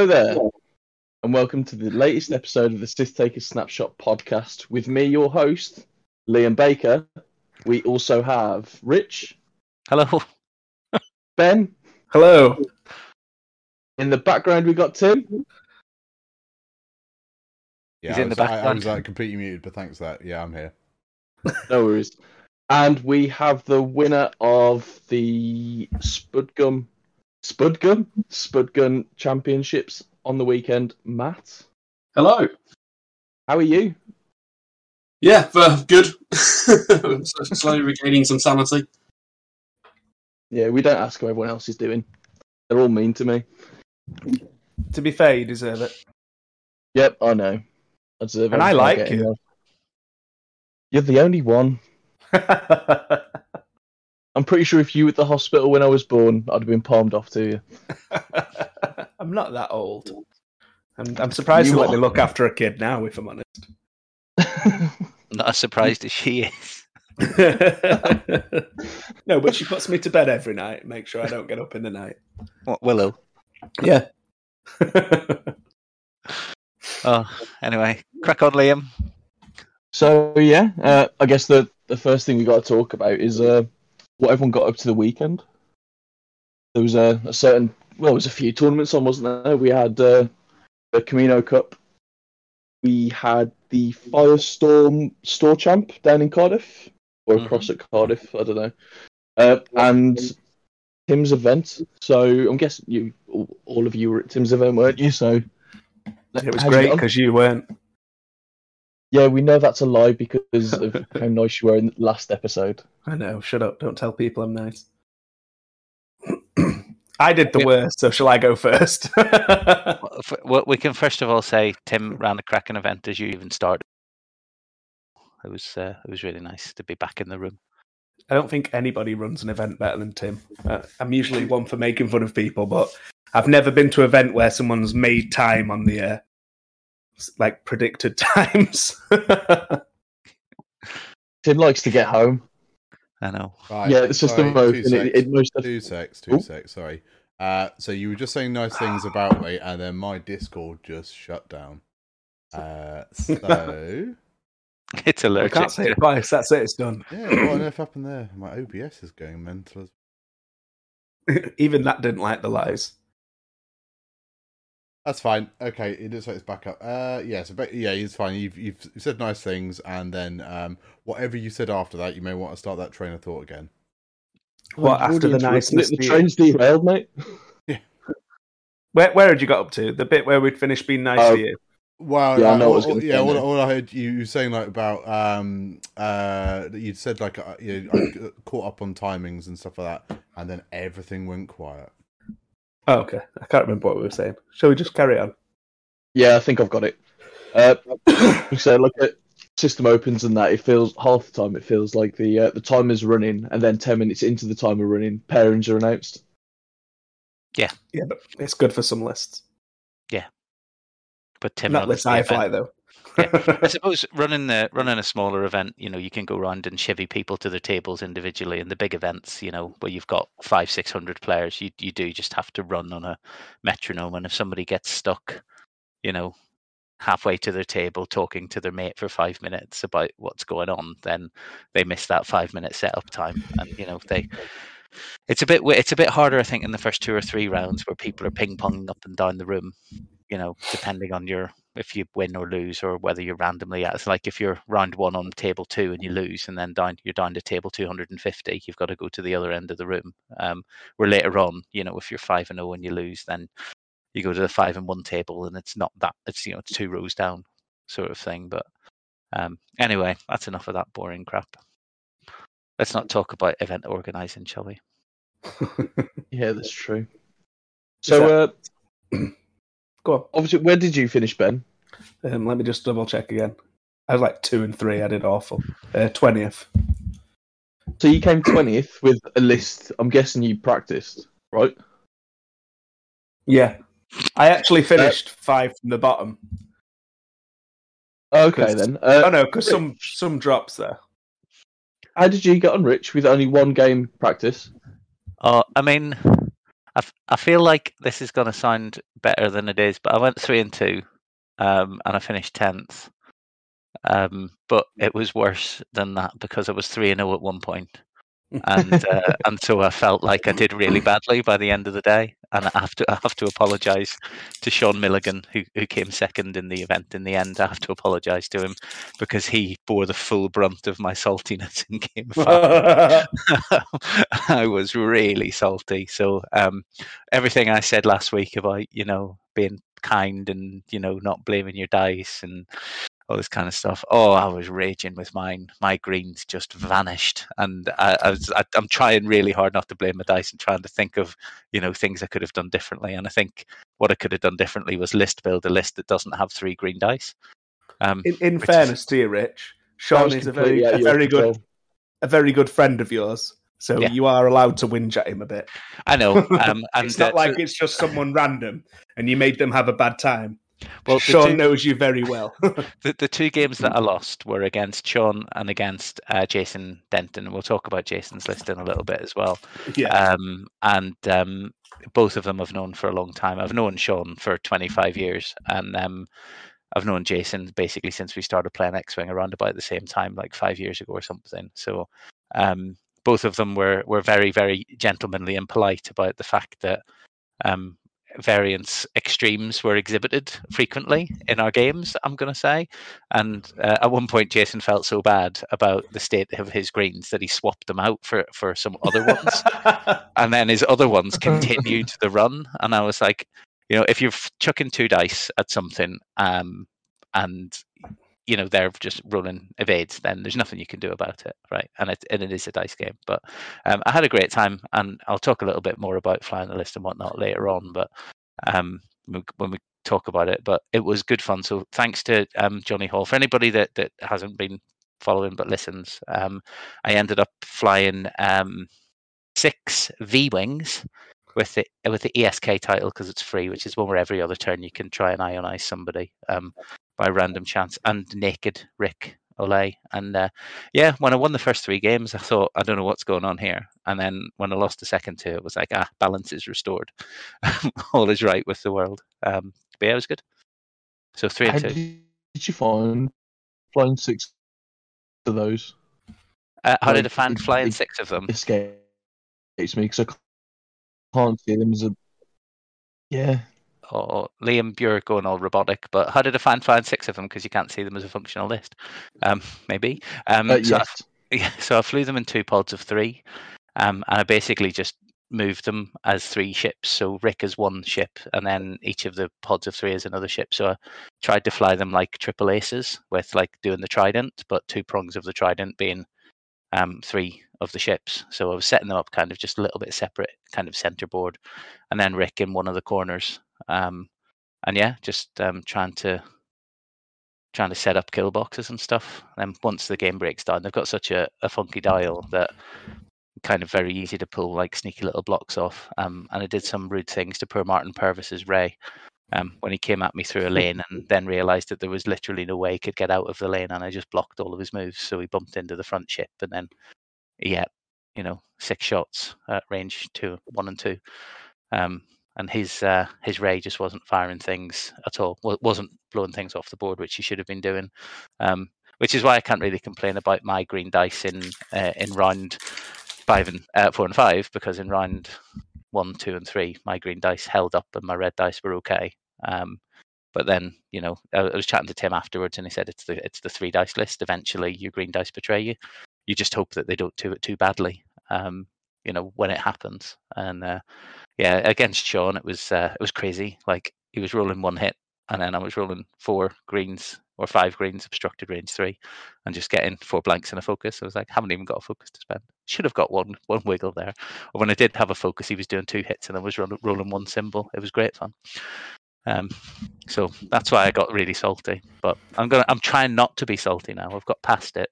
Hello there, and welcome to the latest episode of the Sith Taker Snapshot podcast. With me, your host, Liam Baker. We also have Rich, Hello. Ben. Hello. In the background, we got Tim. Yeah, He's I in the was, I- I, background. was like completely muted, but thanks for that. Yeah, I'm here. No worries. And we have the winner of the Spudgum, Spudgum, Spudgun Championships on the weekend, Matt. Hello. How are you? Yeah, uh, good. Slowly regaining some sanity. Yeah, we don't ask how everyone else is doing. They're all mean to me. To be fair, you deserve it. Yep, I know. I deserve it. And I like get you. You're the only one. I'm pretty sure if you were at the hospital when I was born, I'd have been palmed off to you. I'm not that old. I'm, I'm surprised You to let me look after a kid now, if I'm honest. Not as surprised as she is. no, but she puts me to bed every night, make sure I don't get up in the night. What, Willow? Yeah. Oh, anyway, crack on, Liam. so yeah, uh, I guess the the first thing we got to talk about is uh, what everyone got up to the weekend. There was a, a certain well, there was a few tournaments on, wasn't there? We had uh, the Kamino Cup. We had the Firestorm Store Champ down in Cardiff, or Mhm. across at Cardiff. I don't know. Uh, and Tim's event. So I'm guessing you, all- of you were at Tim's event, weren't you? So It was great because you weren't. Yeah, we know that's a lie because of how nice you were in the last episode. I know. Shut up. Don't tell people I'm nice. I did the worst, so shall I go first? Well, we can first of all say Tim ran a cracking event as you even started. It was uh, it was really nice to be back in the room. I don't think anybody runs an event better than Tim. Uh, I'm usually one for making fun of people, but I've never been to an event where someone's made time on the uh, s- like predicted times. Tim likes to get home. I know. Right, yeah, it's just the sorry, most. Two It, secs. it most two secs. Two Oh. secs. Sorry. Uh, so you were just saying nice things about me, and then my Discord just shut down. Uh, so It's I allergic. can't say to- it twice. That's it. It's done. yeah, what on earth happened there? My OBS is going mental. as- Even that didn't like the lies. That's fine. Okay, it looks like it's back up. Uh, yeah, so ba- yeah, it's fine. You've you've said nice things, and then um, whatever you said after that, you may want to start that train of thought again. What, I've after the nice? niceness. The train's derailed, mate. Yeah. Where where had you got up to? The bit where we'd finished being nice Oh. to you. Well, Yeah, I uh, know what I was all- yeah, all, all I heard you, you saying like about um uh you'd said like uh, you know, I caught up on timings and stuff like that, and then everything went quiet. Oh, okay. I can't remember what we were saying. Shall we just carry on? Yeah, I think I've got it. Uh, so look at system opens and that. It feels half the time. It feels like the uh, the timer's running, and then ten minutes into the timer running, pairings are announced. Yeah, but it's good for some lists. Yeah but Tim Not runs lists the I fly though. I suppose running the running a smaller event, you know, you can go around and chivvy people to their tables individually. And the big events, you know, where you've got five, six hundred players, you you do just have to run on a metronome. And if somebody gets stuck, you know, halfway to their table talking to their mate for five minutes about what's going on, then they miss that five minute setup time. And you know, they it's a bit it's a bit harder, I think, in the first two or three rounds where people are ping ponging up and down the room. You know, depending on your if you win or lose or whether you're randomly at. It's like if you're round one on table two and you lose and then down you're down to table 250, you've got to go to the other end of the room. Um, where later on, you know, if you're five and zero and you lose, then you go to the five and one table and it's not that it's you know it's two rows down sort of thing. But um, anyway, that's enough of that boring crap. Let's not talk about event organizing, shall we? Yeah, that's true. So, uh, Go on. obviously, where did you finish, Ben? Um, let me just double check again. I was like two and three. I did awful. Uh, Twentieth. So you came twentieth with a list. I'm guessing you practiced, right? yeah, I actually finished five from the bottom. Okay then. Uh, oh no, because some some drops there. How did you get on, Rich, with only one game practice? Uh, I mean, I f- I feel like this is going to sound better than it is, but I went three and two, um, and I finished tenth. Um, but it was worse than that because I was three and zero at one point, and uh, and so I felt like I did really badly by the end of the day, and I have to I have to apologise to Sean Milligan who who came second in the event. In the end, I have to apologise to him because he bore the full brunt of my saltiness in game five. I was really salty. So um, everything I said last week about you know being kind and you know not blaming your dice and all this kind of stuff. Oh, I was raging with mine. My greens just vanished, and I, I was I, I'm trying really hard not to blame my dice and trying to think of you know things I could have done differently. And I think what I could have done differently was list build a list that doesn't have three green dice. Um, in, in which is- fairness to you, Rich, Sean is a very a of your very good a very good friend of yours. So Yeah. you are allowed to whinge at him a bit. I know, um, and it's not uh, like it's just someone random and you made them have a bad time. Well, Sean two- knows you very well. the, the two games that I lost were against Sean and against uh, Jason Denton. We'll talk about Jason's list in a little bit as well. yeah. Um, and um, both of them I've known for a long time. I've known Sean for 25 years, and um, I've known Jason basically since we started playing X Wing around about the same time, like five years ago or something. So um, both of them were were very very gentlemanly and polite about the fact that um, variance extremes were exhibited frequently in our games. I'm going to say, and uh, at one point Jason felt so bad about the state of his greens that he swapped them out for for some other ones. And then his other ones continued to the run. And i was like you know if you're chucking two dice at something um and you know they're just rolling evades then there's nothing you can do about it right? And it, and it is a dice game. But um, i had a great time and i'll talk a little bit more about flying the list and whatnot later on but um when we- when we talk about it. But it was good fun. So thanks to um johnny hall. For anybody that that hasn't been following but listens um i ended up flying um six V wings with the with the ESK title because it's free, which is one where every other turn you can try and ionize somebody um, by random chance, and naked Ric Olié. And uh, yeah, when I won the first three games, I thought I don't know what's going on here, and then when I lost the second two, it was like ah, balance is restored, all is right with the world. Um, but yeah, it was good. So three How and two. did, you find flying six of those? Uh, how did I like, find it- flying six of them? Escapes me because I can't see them as a. Yeah, or Liam, you're going all robotic, but how did I find flying six of them? Because you can't see them as a functional list. Um, maybe. Um, uh, so, I, yeah, so I flew them in two pods of three, um, and I basically just moved them as three ships. So Rick is one ship, and then each of the pods of three is another ship. So I tried to fly them like triple aces, with like doing the trident, but two prongs of the trident being um, three of the ships. So I was setting them up kind of just a little bit separate, kind of centerboard, and then Rick in one of the corners. Um, and yeah, just um, trying to trying to set up kill boxes and stuff. And once the game breaks down, they've got such a, a funky dial that kind of very easy to pull like sneaky little blocks off. Um, and I did some rude things to poor Martin Purvis's Ray. Um, when he came at me through a lane and then realized that there was literally no way he could get out of the lane and I just blocked all of his moves. So he bumped into the front ship and then yeah, you know, six shots at range two, one and two. Um, and his uh, his ray just wasn't firing things at all. wa- wasn't blowing things off the board, which he should have been doing. Um, which is why I can't really complain about my green dice in uh, in round five and uh, four and five because in round one, two, and three, my green dice held up and my red dice were okay. Um, but then, you know, I, I was chatting to Tim afterwards, and he said it's the it's the three dice list. Eventually, your green dice betray you. You just hope that they don't do it too badly. Um, you know, when it happens. And uh, yeah, against Sean, it was uh, it was crazy. Like he was rolling one hit, and then I was rolling four greens or five greens, obstructed range three, and just getting four blanks and a focus. I was like, haven't even got a focus to spend. Should have got one one wiggle there. Or when I did have a focus, he was doing two hits, and I was roll- rolling one symbol. It was great fun. Um, so that's why I got really salty. But I'm gonna I'm trying not to be salty now. I've got past it,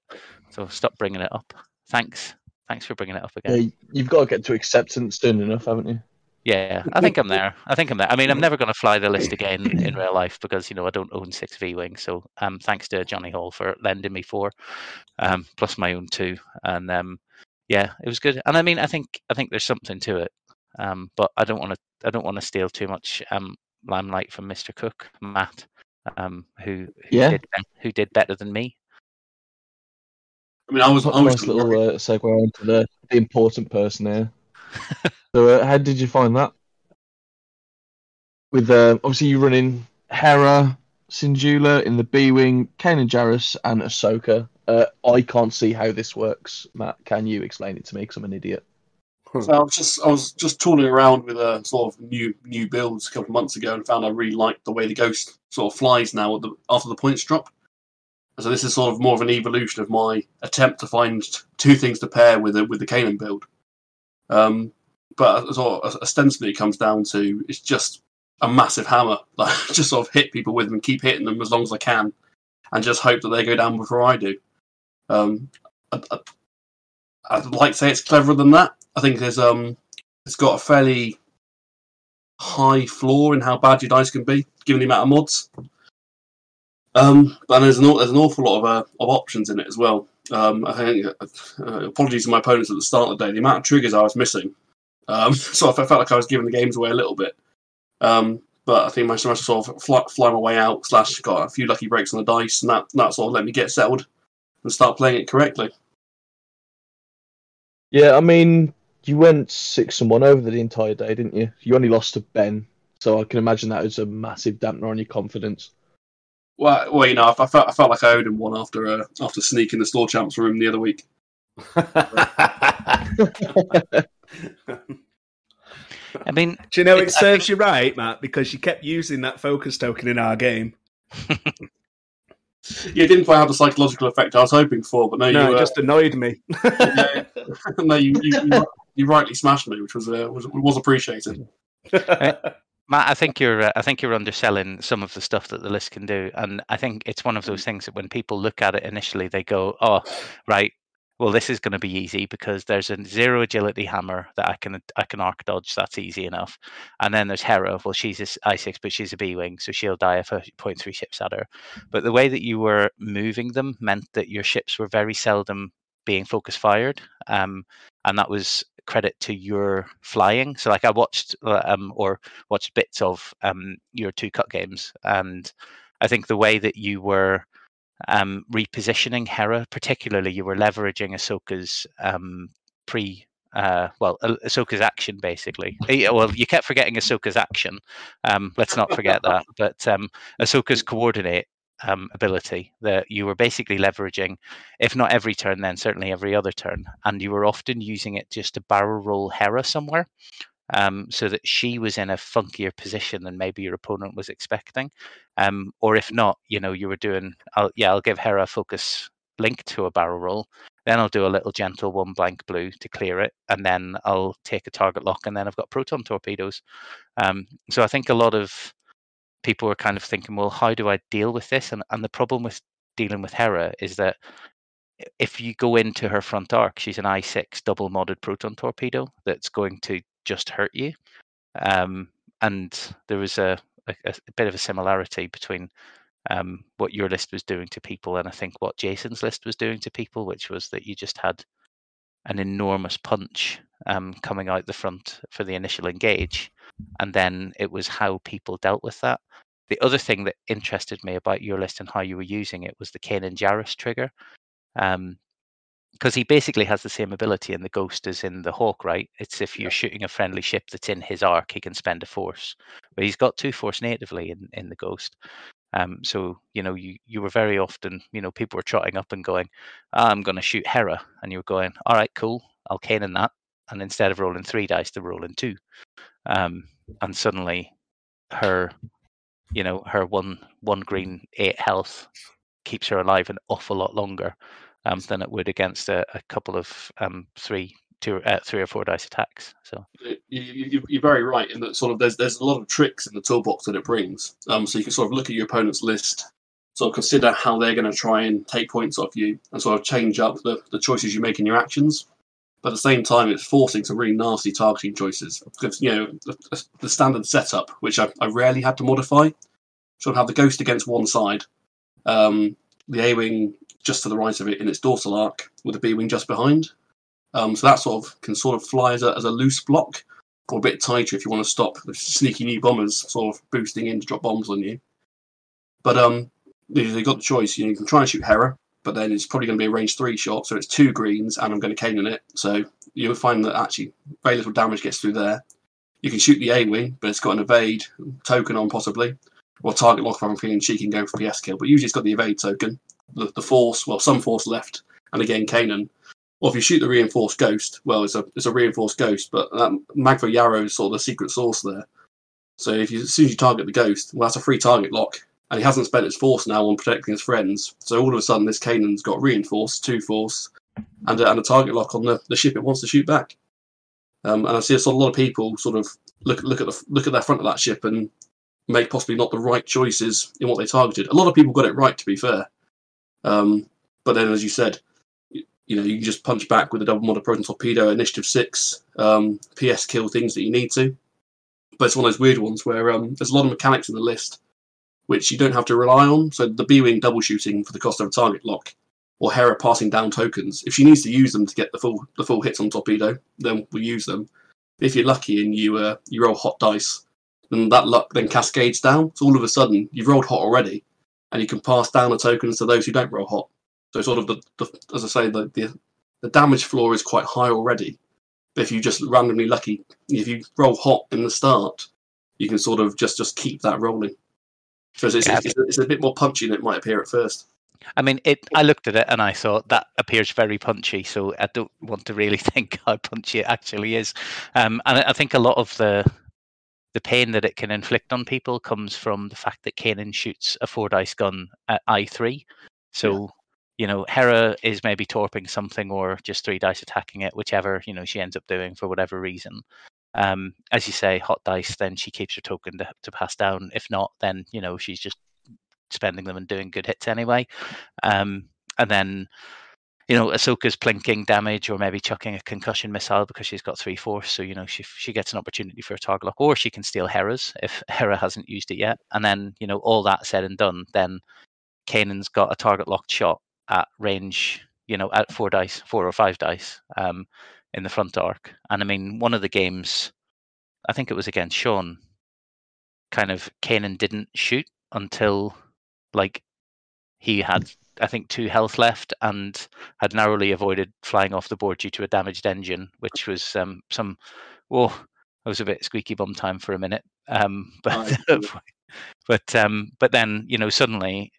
so stop bringing it up. Thanks, thanks for bringing it up again. Yeah, you've got to get to acceptance soon enough, haven't you? Yeah, I think I'm there. I think I'm there. I mean, I'm never going to fly the list again in real life because you know I don't own six V wings. So, um, thanks to Johnny Hall for lending me four, um, plus my own two, and um, yeah, it was good. And I mean, I think I think there's something to it. Um, but I don't want to. I don't want to steal too much um, limelight from Mr. Cook, Matt, um, who who Yeah. did who did better than me. I mean, I was, I was nice little uh, segue into the, the important person here. so, uh, how did you find that? With uh, obviously you running Hera, Syndulla in the B wing, Kanan Jarrus, and Ahsoka. Uh, I can't see how this works. Matt, can you explain it to me? Because I'm an idiot. So I was just I was just tooling around with a sort of new new builds a couple of months ago and found I really liked the way the ghost sort of flies now the, after the points drop. So this is sort of more of an evolution of my attempt to find two things to pair with the, with the Kanan build. Um, but sort of ostensibly it comes down to it's just a massive hammer. Like just sort of hit people with them and keep hitting them as long as I can, and just hope that they go down before I do. Um, I, I, I'd like to say it's cleverer than that. I think there's um, it's got a fairly high floor in how bad your dice can be, given the amount of mods. Um, but there's an there's an awful lot of uh, of options in it as well. Um, I think uh, apologies to my opponents at the start of the day. The amount of triggers I was missing, um, so I felt like I was giving the games away a little bit. Um, but I think I managed to sort of fly, fly my way out. Slash, got a few lucky breaks on the dice, and that that sort of let me get settled and start playing it correctly. Yeah, I mean, you went six and one over the entire day, didn't you? You only lost to Ben, so I can imagine that was a massive dampener on your confidence. Well, well, you know, I, I felt I felt like I owed him one after uh, after sneaking the store champs room the other week. I mean, Do you know it It's- I serves you right, Matt, because you kept using that focus token in our game. Yeah, it didn't quite have the psychological effect I was hoping for, but no, No, you, it uh, just annoyed me. yeah, no, you, you, you, you rightly smashed me, which was uh, was, was appreciated. Matt, I think you're uh, I think you're underselling some of the stuff that the list can do, and I think it's one of those things that when people look at it initially, they go, "Oh, right, well, this is going to be easy because there's a zero agility hammer that I can I can arc dodge. That's easy enough." And then there's Hera. Well, she's a I six, but she's a B wing, so she'll die if a point three ships at her. But the way that you were moving them meant that your ships were very seldom being focus fired, um, and that was credit to your flying. So, like I watched uh, um, or watched bits of um, your two cut games, and I think the way that you were um, repositioning Hera, particularly, you were leveraging Ahsoka's um, pre. Uh, well, Ah- Ahsoka's action, basically. Eh, Well, you kept forgetting Ahsoka's action. Um, let's not forget that. But um, Ahsoka's coordinate um, ability that you were basically leveraging, if not every turn, then certainly every other turn, and you were often using it just to barrel roll Hera somewhere um, so that she was in a funkier position than maybe your opponent was expecting. Um, or if not, you know, you were doing, I'll, yeah, I'll give Hera a focus link to a barrel roll. Then I'll do a little gentle one blank blue to clear it, and then I'll take a target lock, and then I've got proton torpedoes. Um, so I think a lot of people are kind of thinking, well, how do I deal with this? And and the problem with dealing with Hera is that if you go into her front arc, she's an I6 double modded proton torpedo that's going to just hurt you. Um, and there was a, a, a bit of a similarity between um, what your list was doing to people and I think what Jason's list was doing to people, which was that you just had an enormous punch um, coming out the front for the initial engage. And then it was how people dealt with that. The other thing that interested me about your list and how you were using it was the Kanan Jarrus trigger. Um, because he basically has the same ability in the ghost as in the hawk right it's if you're shooting a friendly ship that's in his arc he can spend a force but he's got two force natively in, in the ghost um, so you know you you were very often you know people were trotting up and going i'm going to shoot hera and you were going all right cool i'll in that and instead of rolling three dice they're rolling two um, and suddenly her you know her one one green eight health keeps her alive an awful lot longer um, than it would against a, a couple of um, three, two, uh, three or four dice attacks. So You, you, you're very right in that sort of there's there's a lot of tricks in the toolbox that it brings. Um, so you can sort of look at your opponent's list, sort of consider how they're going to try and take points off you, and sort of change up the, the choices you make in your actions. But at the same time, it's forcing some really nasty targeting choices. Because you know the, the standard setup, which I, I rarely had to modify, sort of have the ghost against one side, um, the A wing just to the right of it in its dorsal arc, with the B wing just behind. Um, so that sort of can sort of fly as a, as a loose block. or a bit tighter if you want to stop the sneaky new bombers sort of boosting in to drop bombs on you. But um, they got the choice. You, know, you can try and shoot Hera, but then it's probably going to be a range three shot, so it's two greens, and I'm going to Kanan it. So you'll find that actually very little damage gets through there. You can shoot the A wing, but it's got an evade token on possibly, or target lock if I'm feeling cheeky and going for PS kill. But usually it's got the evade token, the, the force, well, some force left, and again Kanan. Or if you shoot the reinforced ghost, well, it's a it's a reinforced ghost, but that Magva Yarro is sort of the secret source there. So if you as soon as you target the ghost, well, that's a free target lock, and he hasn't spent his force now on protecting his friends. So all of a sudden, this Kanan's got reinforced, two force, and a, and a target lock on the, the ship it wants to shoot back. Um, and I see a lot of people sort of look look at the look at the front of that ship and make possibly not the right choices in what they targeted. A lot of people got it right, to be fair. Um, but then, as you said, you, you know, you can just punch back with a double model proton torpedo, initiative six, um, PS kill things that you need to. But it's one of those weird ones where um, there's a lot of mechanics in the list which you don't have to rely on. So the B wing double shooting for the cost of a target lock, or Hera passing down tokens. If she needs to use them to get the full the full hits on torpedo, then we'll use them. If you're lucky and you uh, you roll hot dice, then that luck then cascades down. So all of a sudden you've rolled hot already, and you can pass down the tokens to those who don't roll hot. So sort of the, the as I say the, the the damage floor is quite high already. But if you just randomly lucky, if you roll hot in the start, you can sort of just just keep that rolling. So it's, Yeah. it's, it's a bit more punchy than it might appear at first. I mean, it. I looked at it and I thought that appears very punchy. So I don't want to really think how punchy it actually is. Um, and I I think a lot of the the pain that it can inflict on people comes from the fact that Kanan shoots a four dice gun at I three. So you know, Hera is maybe torping something or just three dice attacking it, whichever you know she ends up doing for whatever reason. Um, as you say, hot dice, then she keeps her token to, to pass down. If not, then you know she's just spending them and doing good hits anyway. Um, and then, you know, Ahsoka's plinking damage or maybe chucking a concussion missile because she's got three force. So, you know, she she gets an opportunity for a target lock, or she can steal Hera's if Hera hasn't used it yet. And then, you know, all that said and done, then Kanan's got a target locked shot at range, you know, at four dice, four or five dice um, in the front arc. And I mean, one of the games, I think it was against Sean, kind of Kanan didn't shoot until like he had I think two health left and had narrowly avoided flying off the board due to a damaged engine, which was um, some well, it was a bit squeaky bum time for a minute. Um, but but um, but then you know suddenly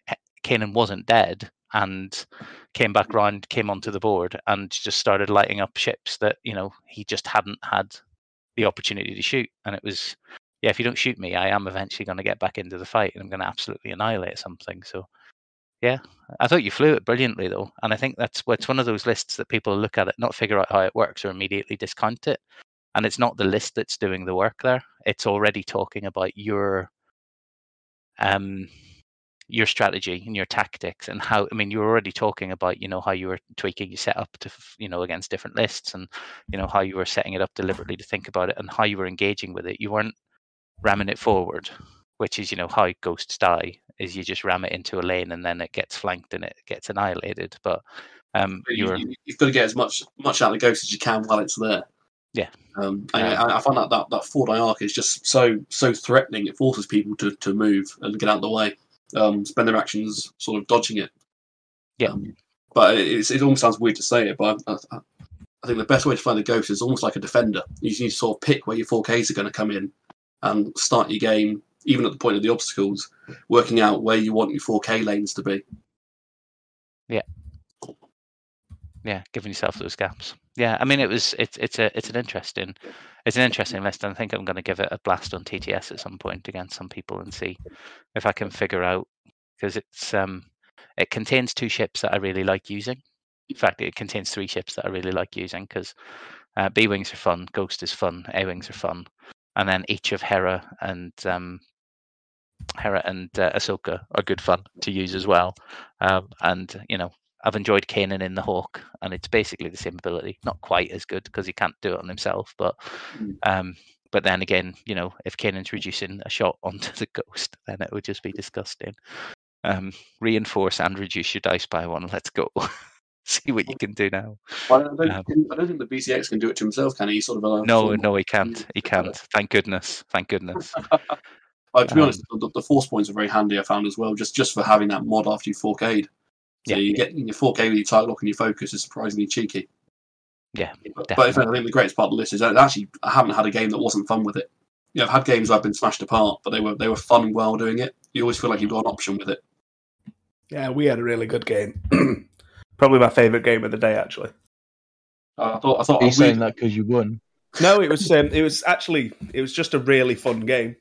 Kanan wasn't dead and came back round, came onto the board and just started lighting up ships that you know he just hadn't had the opportunity to shoot, and it was yeah, if you don't shoot me, I am eventually going to get back into the fight and I'm going to absolutely annihilate something. So, yeah, I thought you flew it brilliantly though, and I think that's what's one of those lists that people look at it, not figure out how it works, or immediately discount it. And it's not the list that's doing the work there; it's already talking about your um your strategy and your tactics and how i mean you were already talking about you know how you were tweaking your setup to you know against different lists and you know how you were setting it up deliberately to think about it and how you were engaging with it you weren't ramming it forward, which is you know how ghosts die is you just ram it into a lane and then it gets flanked and it gets annihilated. But um, you you, were got to get as much much out of the ghost as you can while it's there. Yeah. Um, Um, I, I find that, that that four die arc is just so so threatening. It forces people to, to move and get out of the way, um, spend their actions sort of dodging it. Yeah. Um, but it, it almost sounds weird to say it, but I, I, I think the best way to find the ghost is almost like a defender. You need to sort of pick where your 4Ks are going to come in and start your game, even at the point of the obstacles, working out where you want your 4K lanes to be. yeah giving yourself those gaps. Yeah, I mean it was it's it's a it's an interesting it's an interesting list, and I think I'm going to give it a blast on TTS at some point against some people and see if I can figure out because it's um it contains two ships that I really like using. In fact, it contains three ships that I really like using because uh, B wings are fun, Ghost is fun, A wings are fun, and then each of Hera and um, Hera and uh, Ahsoka are good fun to use as well. Um, and you know, I've enjoyed Kanan in the Hawk, and it's basically the same ability, not quite as good because he can't do it on himself, but Mm. um, but then again, you know, if Kanan's reducing a shot onto the Ghost, then it would just be disgusting. Um, reinforce and reduce your dice by one. Let's go. see what you can do now. Well, I, don't, Um, I don't think the VCX can do it to himself, can he? He's sort of a, No, no, he can't. He can't. Thank goodness. Thank goodness. Uh, to be Um, honest, the, the force points are very handy. I found as well, just just for having that mod after you 4K'd. So Yeah. you get in your 4K with your title lock and your focus is surprisingly cheeky. Yeah, But, but fact, I think the greatest part of the list is that actually I haven't had a game that wasn't fun with it. You know, I've had games where I've been smashed apart, but they were they were fun while doing it. You always feel like you've got an option with it. Yeah, we had a really good game. Probably my favourite game of the day, actually. Uh, I thought I thought Are I you saying that because you won? No, it was um, it was actually it was just a really fun game.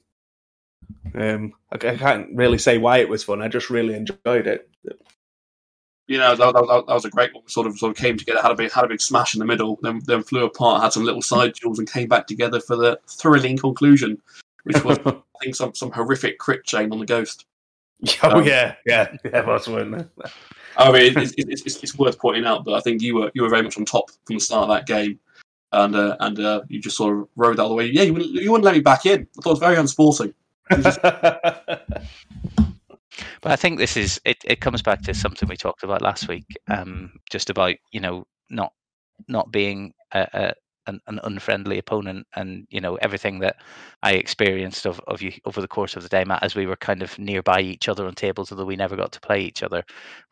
Um, I, I can't really say why it was fun. I just really enjoyed it. You know, that, that, that was a great one. Sort of, sort of came together, had a big, had a big smash in the middle, then, then flew apart, had some little side duels, and came back together for the thrilling conclusion, which was, I think, some some horrific crit chain on the ghost. oh Um, yeah, yeah, yeah, that's was? I mean, it's, it's, it's, it's worth pointing out that I think you were you were very much on top from the start of that game, and uh, and uh, you just sort of rode that all the way. Yeah, you wouldn't, you wouldn't let me back in. I thought it was very unsporting. But I think this is it. It comes back to something we talked about last week, um, just about you know not not being a, a, an, an unfriendly opponent, and you know everything that I experienced of, of you over the course of the day, Matt, as we were kind of nearby each other on tables, although we never got to play each other,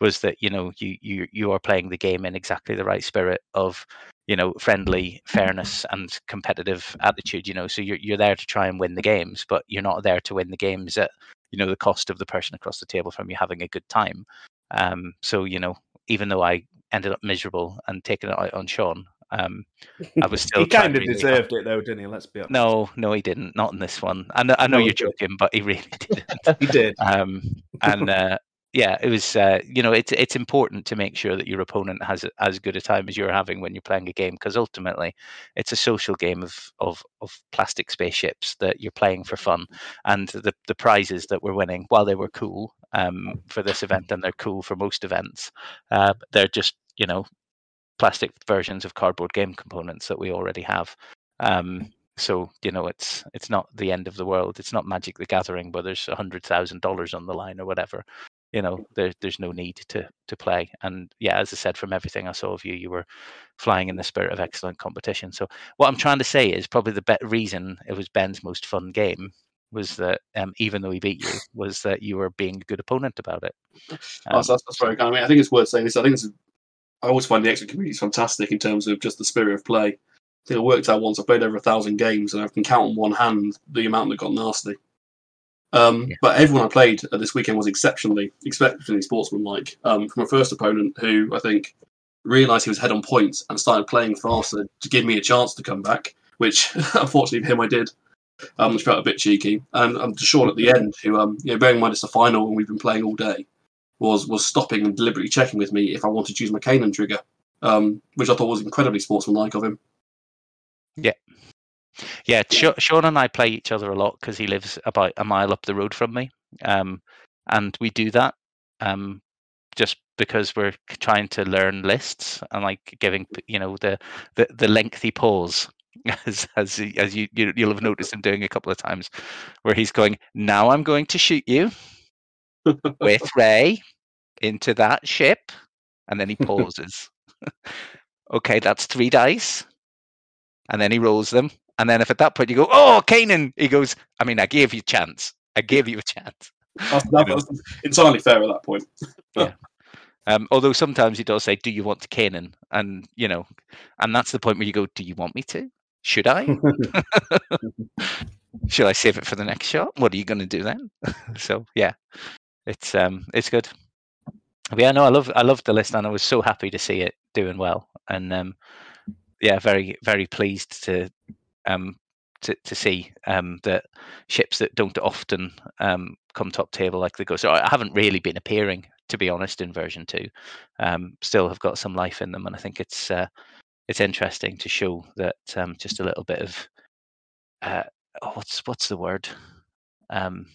was that you know you you you are playing the game in exactly the right spirit of you know friendly fairness and competitive attitude you know so you're you're there to try and win the games but you're not there to win the games at you know the cost of the person across the table from you having a good time um so you know even though i ended up miserable and taking it out on sean um i was still he kind of really hard. deserved it, though, didn't he? Let's be honest. no no he didn't not in this one i know, I know No, you're joking but he really didn't he did. um, and uh, yeah, it was. Uh, you know, it's it's important to make sure that your opponent has as good a time as you're having when you're playing a game, because ultimately, it's a social game of of of plastic spaceships that you're playing for fun, and the the prizes that we're winning, while they were cool um, for this event and they're cool for most events, uh, they're just you know plastic versions of cardboard game components that we already have. Um, so you know it's it's not the end of the world. It's not Magic the Gathering where there's a hundred thousand dollars on the line or whatever. You know, there, there's no need to to play. And yeah, as I said, from everything I saw of you, you were flying in the spirit of excellent competition. So what I'm trying to say is probably the be- reason it was Ben's most fun game was that um, even though he beat you, was that you were being a good opponent about it. Oh, Um, so that's, that's very kind. I mean, I think it's worth saying this. I think is, I always find the extra community is fantastic in terms of just the spirit of play. I think it worked out once. i've played over a thousand games, and I can count on one hand the amount that got nasty. Um, Yeah. But everyone I played this weekend was exceptionally, exceptionally sportsmanlike. Um, from a first opponent who I think realised he was head on points and started playing faster to give me a chance to come back, which unfortunately for him I did, um, which felt a bit cheeky. And um, to Sean at the end, who, um, you know, bearing in mind it's the final and we've been playing all day, was was stopping and deliberately checking with me if I wanted to use my Kanan trigger, um, which I thought was incredibly sportsmanlike of him. Yeah, Sha- Sean and I play each other a lot because he lives about a mile up the road from me, um, and we do that um, just because we're trying to learn lists and like giving you know the the, the lengthy pause. As as as you, you you'll have noticed him doing a couple of times, where he's going. Now I'm going to shoot you with Ray into that ship, and then he pauses. okay, that's three dice, and then he rolls them, and then if at that point you go, "Oh, Kanan," he goes, "I mean, I gave you a chance. I gave you a chance." That's, that entirely fair at that point. Um, although sometimes he does say, "Do you want to Kanan?" And you know, and that's the point where you go, "Do you want me to? Should I? Should I save it for the next shot? What are you going to do then?" so yeah, it's um, it's good. But yeah, no, I love I love the list, and I was so happy to see it doing well, and um, yeah, very very pleased to um to to see um that ships that don't often um come top table like the Ghost. So I haven't really been appearing, to be honest, in version two. Um, still have got some life in them, and I think it's uh, it's interesting to show that um, just a little bit of uh, oh, what's what's the word um,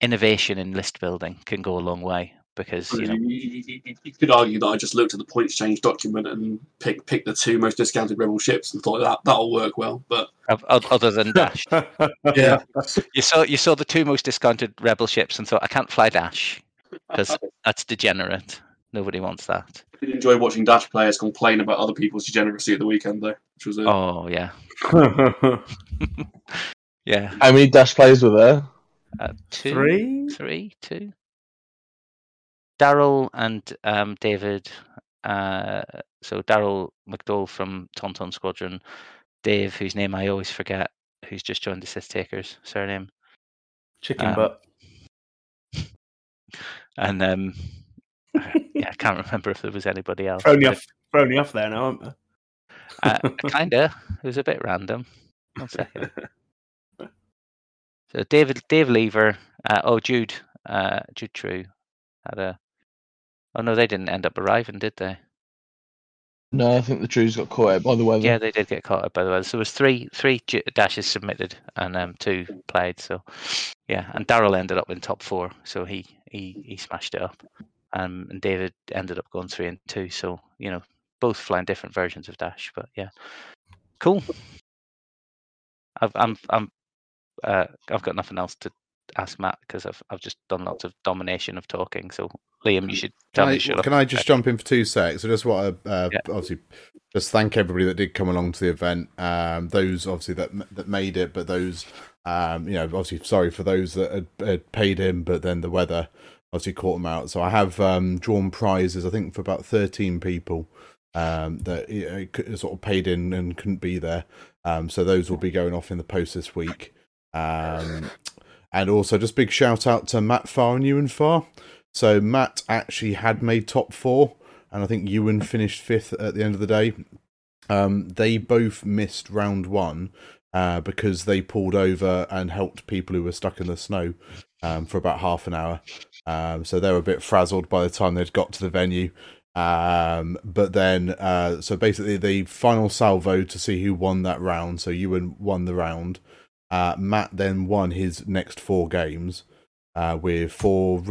innovation in list building can go a long way because you know You, you- you- you could argue that I just looked at the points change document and picked picked the two most discounted rebel ships and thought that that'll work well. But o- o- other than Dash, yeah, you saw you saw the two most discounted rebel ships and thought I can't fly Dash because that's degenerate. Nobody wants that. I did enjoy watching Dash players complain about other people's degeneracy at the weekend, though, which was a Oh yeah, yeah. How many dash players were there? Uh, two, Three? three, two. Daryl and um, David. Uh, so Daryl McDowell from Tauntaun Squadron, Dave, whose name I always forget, who's just joined the Sith Takers surname, Chicken Um, butt. and um, yeah, I can't remember if there was anybody else. Thrown you off, thrown you off there now, aren't Uh, kinda. It was a bit random. One second. So David, Dave Lever. Uh, oh, Jude. Uh, Jude True had a. Oh no, they didn't end up arriving, did they? No, I think the Trues got caught out by the weather. Yeah, they did get caught up by the weather. So there was three three dashes submitted and um, two played. So yeah, and Daryl ended up in top four, so he he he smashed it up. Um, and David ended up going three and two. So you know, both flying different versions of dash, but yeah, cool. I've I'm I'm uh, I've got nothing else to ask Matt because I've I've just done lots of domination of talking. So Liam, you should tell Can me I, to shut up. can I just jump in for two secs? I just want to uh, Yeah. obviously just thank everybody that did come along to the event. Um, those obviously that that made it, but those um, you know obviously sorry for those that had, had paid in, but then the weather obviously caught them out. So I have um, drawn prizes. I think for about thirteen people um, that you know, sort of paid in and couldn't be there. Um, so those will be going off in the post this week. Um, and also just big shout out to Matt Farr and Ewan Farr. So Matt actually had made top four, and I think Ewan finished fifth at the end of the day. Um, they both missed round one uh, because they pulled over and helped people who were stuck in the snow um, for about half an hour. Um, so they were a bit frazzled by the time they'd got to the venue. Um, but then, uh, so basically, the final salvo to see who won that round. So Ewan won the round. Uh, Matt then won his next four games uh, with four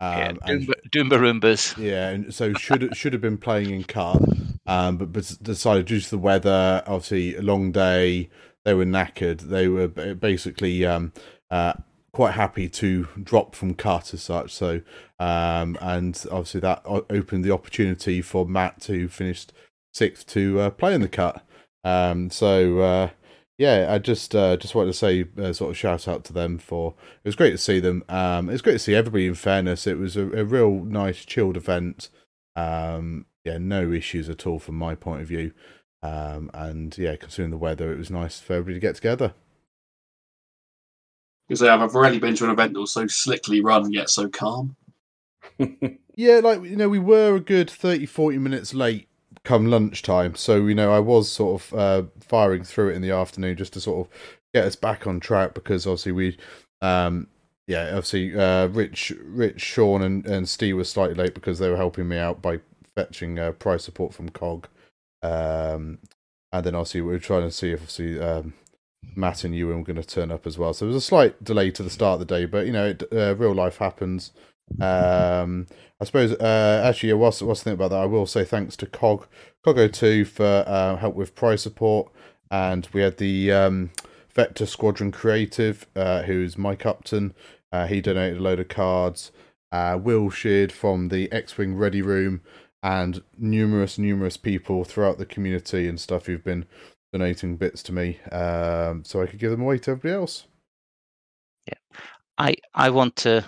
yeah, Um, and- Doomba, Doomba Roombas. yeah, and so should should have been playing in cut, um, but, but decided due to the weather, obviously a long day, they were knackered. They were basically um, uh, quite happy to drop from cut as such. So, um, and obviously that opened the opportunity for Matt to finish sixth to uh, play in the cut. Um, so uh, yeah, I just uh, just wanted to say uh, sort of shout out to them for it was great to see them. Um, it was great to see everybody. In fairness, it was a, a real nice chilled event. Um, yeah, no issues at all from my point of view. Um, and yeah, considering the weather, it was nice for everybody to get together. Because I've rarely been to an event that was so slickly run yet so calm. Yeah, like you know, we were a good 30, 40 minutes late come lunchtime, so you know, I was sort of uh, firing through it in the afternoon just to sort of get us back on track because obviously we, um, yeah, obviously uh, Rich, Rich, Sean, and and Steve were slightly late because they were helping me out by fetching uh, price support from Cog, um, and then obviously we were trying to see if obviously. Um, Matt and you were going to turn up as well, so there was a slight delay to the start of the day, but you know, it, uh, real life happens. Um, I suppose uh, actually, what's the thing about that? I will say thanks to Cog Cog02 for uh, help with prize support, and we had the um, Vector Squadron Creative, uh, who's Mike Upton. Uh, he donated a load of cards. Uh, Will Sheard from the X-wing Ready Room, and numerous numerous people throughout the community and stuff who've been donating bits to me, um, so I could give them away to everybody else. Yeah, I I want to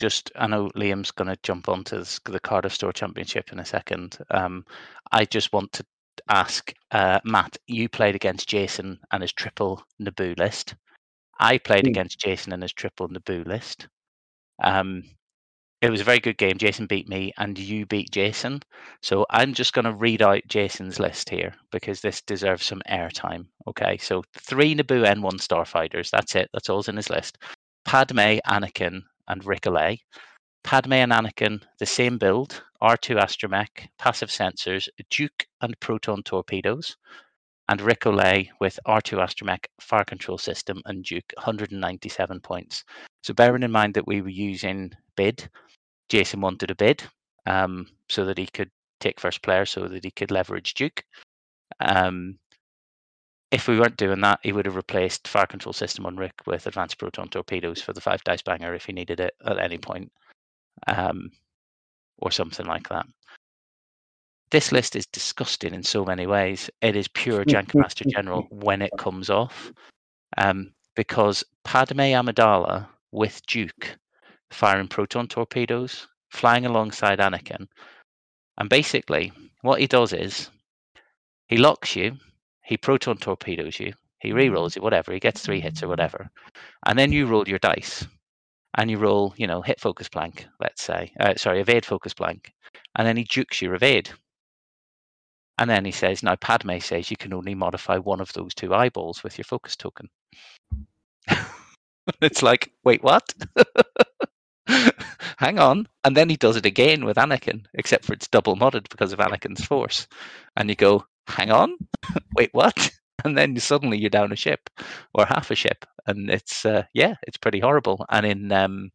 just. I know Liam's going to jump onto this, the Cardiff Store Championship in a second. Um, I just want to ask uh, Matt. You played against Jason and his triple Naboo list. I played Hmm. against Jason and his triple Naboo list. Um, it was a very good game. Jason beat me, and you beat Jason. So I'm just going to read out Jason's list here because this deserves some airtime. Okay, so three Naboo N1 starfighters. That's it. That's all's in his list. Padme, Anakin, and Ric Olié. Padme and Anakin, the same build, R2 astromech, passive sensors, Duke and proton torpedoes, and Ric Olié with R2 astromech, fire control system, and Duke, 197 points. So bearing in mind that we were using bid, Jason wanted a bid um, so that he could take first player, so that he could leverage Duke. Um, if we weren't doing that, he would have replaced fire control system on Rick with advanced proton torpedoes for the five dice banger if he needed it at any point. Um, or something like that. This list is disgusting in so many ways. It is pure Jankmaster General when it comes off. Um, because Padme Amidala with Duke firing proton torpedoes, flying alongside Anakin. And basically, what he does is he locks you, he proton torpedoes you, he re-rolls it, whatever, he gets three hits or whatever. And then you roll your dice. And you roll, you know, hit focus blank, let's say. Uh, sorry, evade focus blank. And then he jukes your evade. And then he says, now Padme says you can only modify one of those two eyeballs with your focus token. it's like, wait, what? Hang on. And then he does it again with Anakin, except for it's double modded because of Anakin's force. And you go, hang on, wait, what? And then suddenly you're down a ship or half a ship. And it's, uh, yeah, it's pretty horrible. And in, um,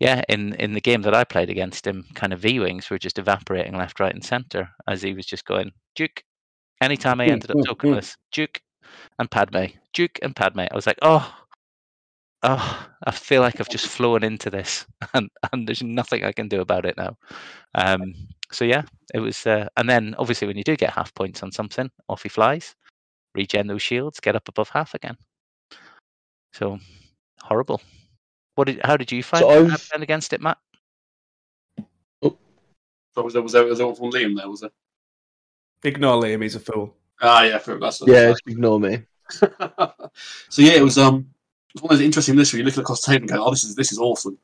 yeah, in, in the game that I played against him, kind of V Wings were just evaporating left, right, and center as he was just going, Juke. Anytime I ended up talking tokenless, Juke and Padme, Juke and Padme. I was like, oh, oh, I feel like I've just flown into this, and, and there's nothing I can do about it now. Um, so yeah, it was, uh, and then obviously when you do get half points on something, off he flies, regen those shields, get up above half again. So horrible. What did? How did you find So so I've- against it, Matt? So was there was there, was there from Liam there? Was there? Ignore Liam, he's a fool. Ah, yeah, fair- that's Yeah, ignore me. so yeah, it was um it was one of those interesting lists where you look across the table and go, "Oh, this is this is awesome."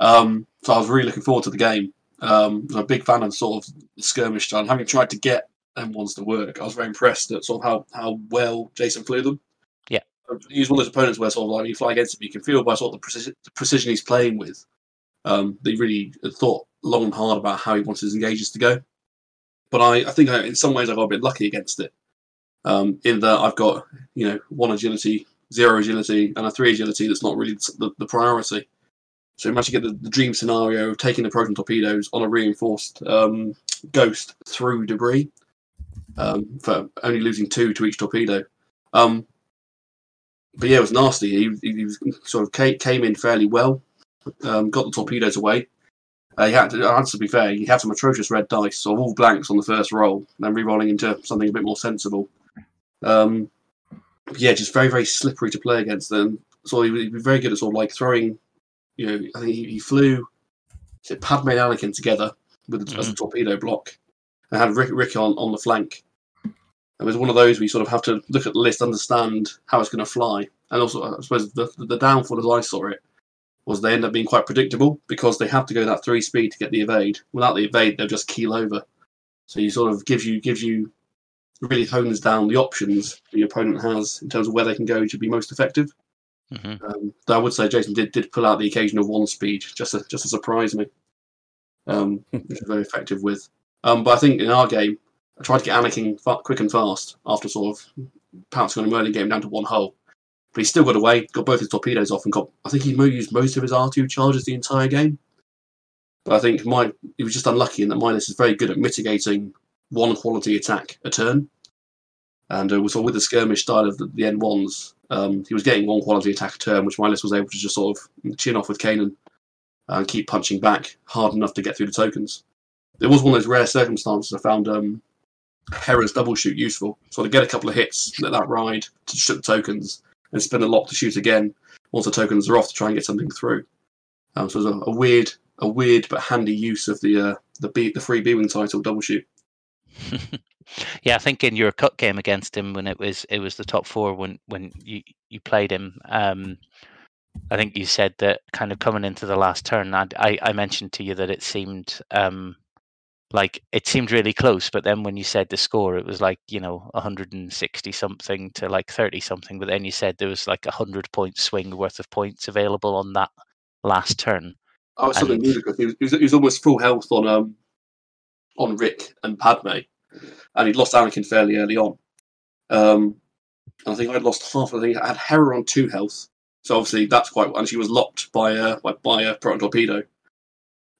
Um, so I was really looking forward to the game. Um, I'm a big fan of sort of the skirmish style. And having tried to get N1s to work, I was very impressed at sort of how, how well Jason flew them. Yeah. he's one of those opponents where sort of like you fly against him, you can feel by sort of the precision, the precision he's playing with. Um, that he really thought long and hard about how he wants his engages to go. But I, I think I, in some ways I got a bit lucky against it. Um, in that I've got you know one agility, zero agility, and a three agility that's not really the, the priority. So imagine get the, the dream scenario of taking the proton torpedoes on a reinforced um, ghost through debris um, for only losing two to each torpedo. Um, but yeah, it was nasty. He, he, was, sort of came, came in fairly well, um, got the torpedoes away. Uh, he had to, had to be fair, he had some atrocious red dice, so all blanks on the first roll, then re-rolling into something a bit more sensible. Um, yeah, just very, very slippery to play against them. So he would be very good at sort of like throwing, you know, I think he, he flew Padme and Anakin together with the, as a mm. torpedo block and had Ric, Ric on, on the flank. It was one of those where you sort of have to look at the list, understand how it's going to fly. And also, I suppose the, the downfall as I saw it was they end up being quite predictable because they have to go that three speed to get the evade. Without the evade, they'll just keel over. So you sort of gives you gives you really hones down the options the opponent has in terms of where they can go to be most effective. hmm Um, though I would say Jason did, did pull out the occasional one speed just to, just to surprise me, um, which was very effective with. Um, but I think in our game, I tried to get Anakin fa- quick and fast after sort of pouncing on him early game down to one hole. But he still got away, got both his torpedoes off, and got. I think he used most of his R2 charges the entire game. But I think my he was just unlucky in that Minus is very good at mitigating one quality attack a turn. And uh, so with the skirmish style of the, the N1s, um, he was getting one quality attack a turn, which Milas was able to just sort of chin off with Kanan and keep punching back hard enough to get through the tokens. It was one of those rare circumstances I found um, Hera's double shoot useful. So to get a couple of hits, let that ride to shoot the tokens, and spend a lock to shoot again once the tokens are off to try and get something through. Um, so it was a, a weird, a weird but handy use of the uh, the B, the free B wing title double shoot. yeah, I think in your cut game against him when it was it was the top four when when you you played him. Um, I think you said that kind of coming into the last turn. I I, I mentioned to you that it seemed um, like it seemed really close, but then when you said the score, it was like you know 160 something to like 30 something. But then you said there was like a hundred point swing worth of points available on that last turn. Oh, something And- ludicrous. He was, he, was, he was almost full health on um on Ric and Padme, and he'd lost Anakin fairly early on. Um, I think I'd lost half. I think I had Hera on two health, so obviously that's quite. And she was locked by a by, by a proton torpedo,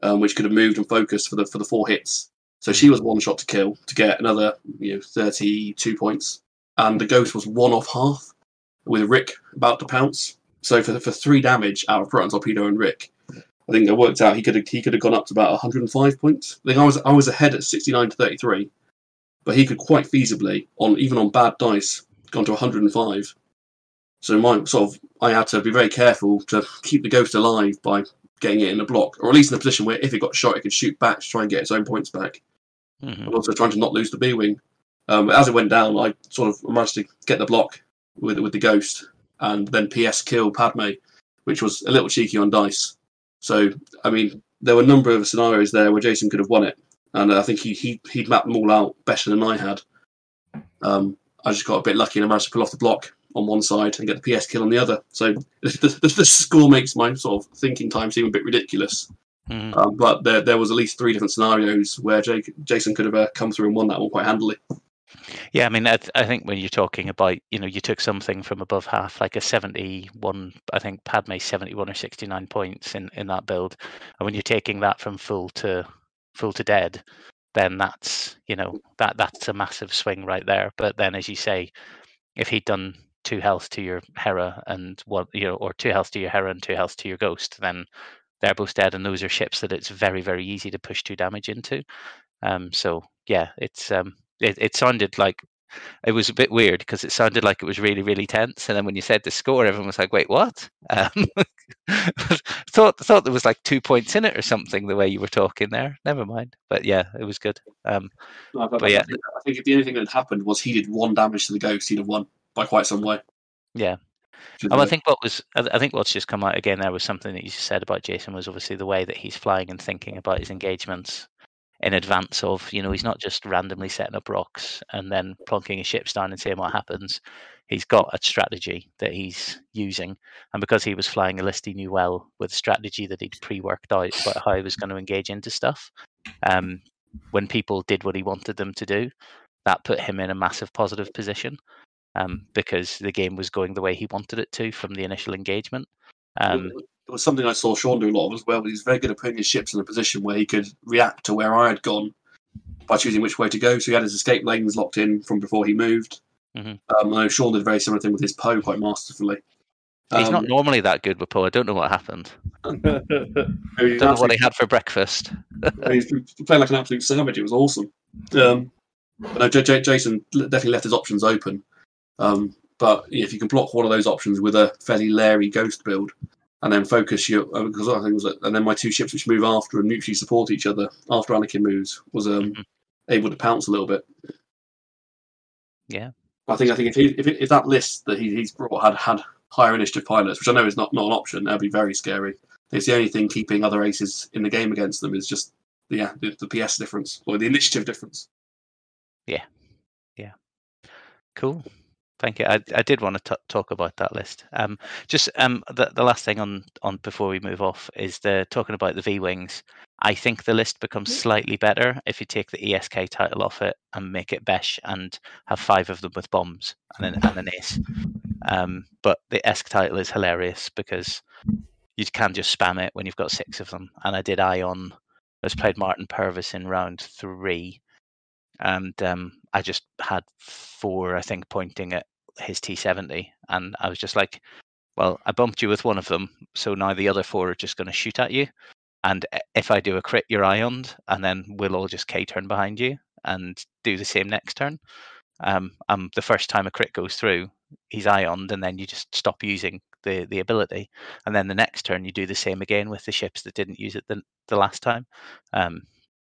um, which could have moved and focused for the for the four hits. So she was one shot to kill to get another you know thirty two points, and the ghost was one off half with Ric about to pounce. So for for three damage out of proton torpedo and Ric, I think it worked out he could have he could have gone up to about 105 points. I think I was I was ahead at 69 to 33, but he could quite feasibly on even on bad dice gone to 105. So my sort of I had to be very careful to keep the ghost alive by getting it in a block, or at least in a position where if it got shot, it could shoot back to try and get its own points back. Mhm. and also trying to not lose the B wing. Um, as it went down, I sort of managed to get the block with with the ghost, and then PS kill Padme, which was a little cheeky on dice. So I mean, there were a number of scenarios there where Jason could have won it, and I think he he he'd mapped them all out better than I had. Um, I just got a bit lucky and I managed to pull off the block on one side and get the PS kill on the other. So the, the, the score makes my sort of thinking time seem a bit ridiculous. Mhm. Um, but there, there was at least three different scenarios where Jake, Jason could have uh, come through and won that one quite handily. Yeah, I mean, I, th- I think when you're talking about, you know, you took something from above half, like a 71, I think Padme 71 or 69 points in, in that build, and when you're taking that from full to full to dead, then that's, you know, that that's a massive swing right there. But then, as you say, if he'd done two health to your Hera and one, you know, or two health to your Hera and two health to your Ghost, then they're both dead, and those are ships that it's very, very easy to push two damage into. Um, so yeah, it's um, it, it sounded like it was a bit weird because it sounded like it was really, really tense, and then when you said the score, everyone was like, "Wait, what?" Um, thought thought there was like two points in it or something. The way you were talking there, never mind. But yeah, it was good. Um, No, but, But yeah. I, think, I think if the only thing that happened was he did one damage to the ghost, he'd have won by quite some way. yeah, Which And I think what was, I think what's just come out again there was something that you said about Jason was obviously the way that he's flying and thinking about his engagements in advance of, you know, he's not just randomly setting up rocks and then plonking his ships down and seeing what happens. He's got a strategy that he's using, and because he was flying a list he knew well with strategy that he'd pre-worked out about how he was going to engage into stuff. Um, when people did what he wanted them to do, that put him in a massive positive position um, because the game was going the way he wanted it to from the initial engagement. Um, it was something I saw Sean do a lot of as well. But he's very good at putting his ships in a position where he could react to where I had gone by choosing which way to go. So he had his escape lanes locked in from before he moved. Mhm. Um, I know Sean did a very similar thing with his Poe quite masterfully. he's Um, not normally that good with Poe. I don't know what happened. he's Don't know what he had for breakfast. he's playing like an absolute savage. It was awesome. Um, but no, J- J- Jason definitely left his options open. Um, but if you can block one of those options with a fairly Larry ghost build, and then focus your uh, because I think was, and then my two ships which move after and mutually support each other after Anakin moves was um, Mhm. able to pounce a little bit. Yeah. I think I think if he, if, if that list that he, he's brought had had higher initiative pilots, which I know is not, not an option, that'd be very scary. It's the only thing keeping other aces in the game against them is just yeah the, the PS difference or the initiative difference. Yeah, yeah, cool. Thank you. I, I did want to t- talk about that list. Um, just um, the, the last thing on on before we move off is the talking about the V wings. I think the list becomes slightly better if you take the ESK title off it and make it Besh and have five of them with bombs and an, and an ace. Um, but the ESK title is hilarious because you can just spam it when you've got six of them. And I did Ion. I just played Martin Purvis in round three, and um, I just had four, I think, pointing at his T70, and I was just like, "Well, I bumped you with one of them, so now the other four are just going to shoot at you, and if I do a crit, you're ioned, and then we'll all just K turn behind you and do the same next turn." Um, um, the first time a crit goes through, he's ioned, and then you just stop using the the ability, and then the next turn you do the same again with the ships that didn't use it the the last time. Um,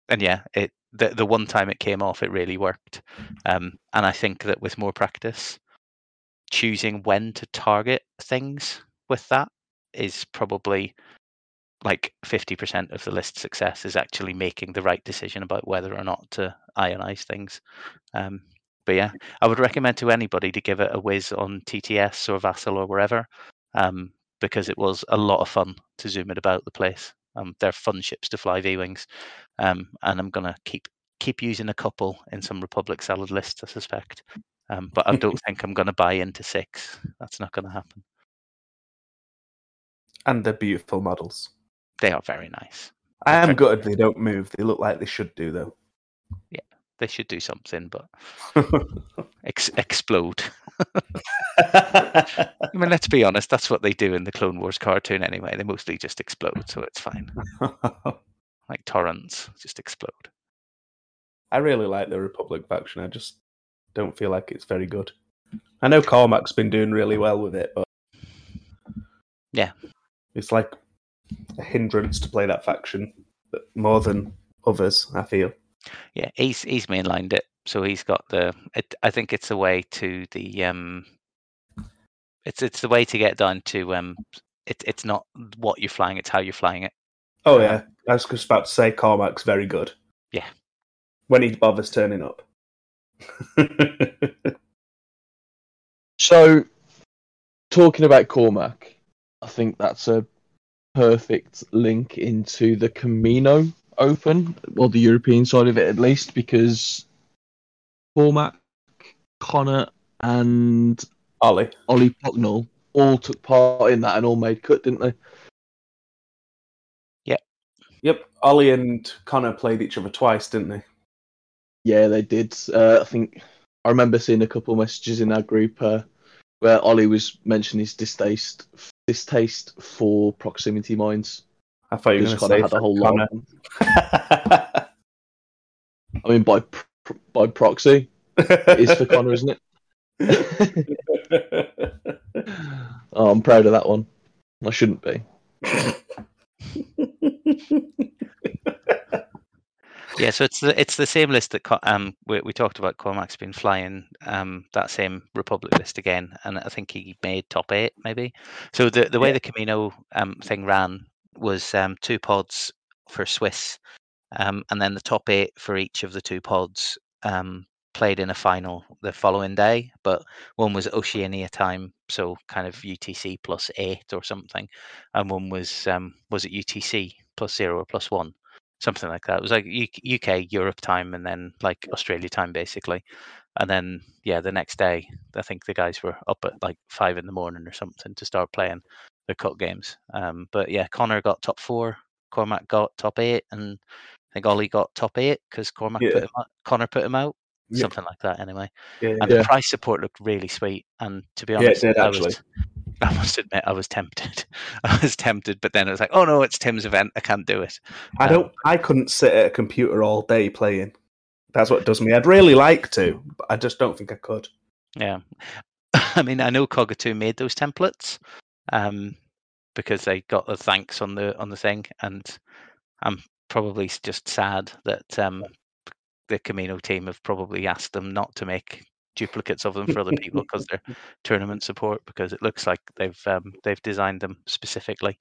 and yeah, it the the one time it came off, it really worked. Um, and I think that with more practice, choosing when to target things with that is probably like 50% of the list success is actually making the right decision about whether or not to ionize things. Um, but yeah, I would recommend to anybody to give it a whiz on TTS or Vassal or wherever, um, because it was a lot of fun to zoom it about the place. Um, they're fun ships to fly V wings, um, and I'm gonna keep keep using a couple in some Republic salad lists, I suspect. Um, but I don't think I'm gonna buy into six. That's not gonna happen. and they're beautiful models. They are very nice. I am gutted they don't move. They look like they should do though. They should do something, but ex- explode. I mean, let's be honest. That's what they do in the Clone Wars cartoon anyway. They mostly just explode, so it's fine. Like torrents, just explode. I really like the Republic faction. I just don't feel like it's very good. I know Cormac's been doing really well with it, but Yeah. it's like a hindrance to play that faction more than others. I feel. Yeah, he's he's mainlined it, so he's got the. It, I think it's the way to the. um It's it's the way to get down to um. It's it's not what you're flying; it's how you're flying it. Oh yeah, I was just about to say Cormac's very good. Yeah. when he bothers turning up. So, talking about Cormac, I think that's a perfect link into the Kamino Open, well, the European side of it at least, because Cormac, Connor, and Ollie. Ollie Pocknell all took part in that and all made cut, didn't they? Yep, Yep. Ollie and Connor played each other twice, didn't they? Yeah, they did. Uh, I think I remember seeing a couple of messages in our group uh, where Ollie was mentioning his distaste distaste for proximity mines. I thought you were going to of say had a whole lot. Connor. of. I mean, by by proxy, it is for Connor, isn't it? oh, I'm proud of that one. I shouldn't be. Yeah, so it's the it's the same list that um we, we talked about. Cormac's been flying um that same Republic list again, and I think he made top eight maybe. So the the way Yeah. the Kamino um thing ran was um two pods for Swiss, um and then the top eight for each of the two pods um played in a final the following day, but one was Oceania time, so kind of UTC plus eight or something, and one was um was it UTC plus zero or plus one something like that. It was like UK Europe time and then like Australia time basically. And then yeah, the next day I think the guys were up at like five in the morning or something to start playing their cut games. Um, but yeah, Connor got top four, Cormac got top eight, and I think Ollie got top eight because Cormac Yeah. put him out, Connor put him out. Yeah. Something like that, anyway. yeah. And the price support looked really sweet. And to be Yeah, it honest, did, I actually. was, I must admit, I was tempted. I was tempted, but then it was like, oh no, it's Tim's event. I can't do it. I don't. I couldn't sit at a computer all day playing. That's what does me. I'd really like to, but I just don't think I could. Yeah. I mean, I know Cogatoo made those templates um, because they got the thanks on the on the thing, and I'm probably just sad that um, the Kamino team have probably asked them not to make duplicates of them for other people because they're tournament support because it looks like they've um, they've designed them specifically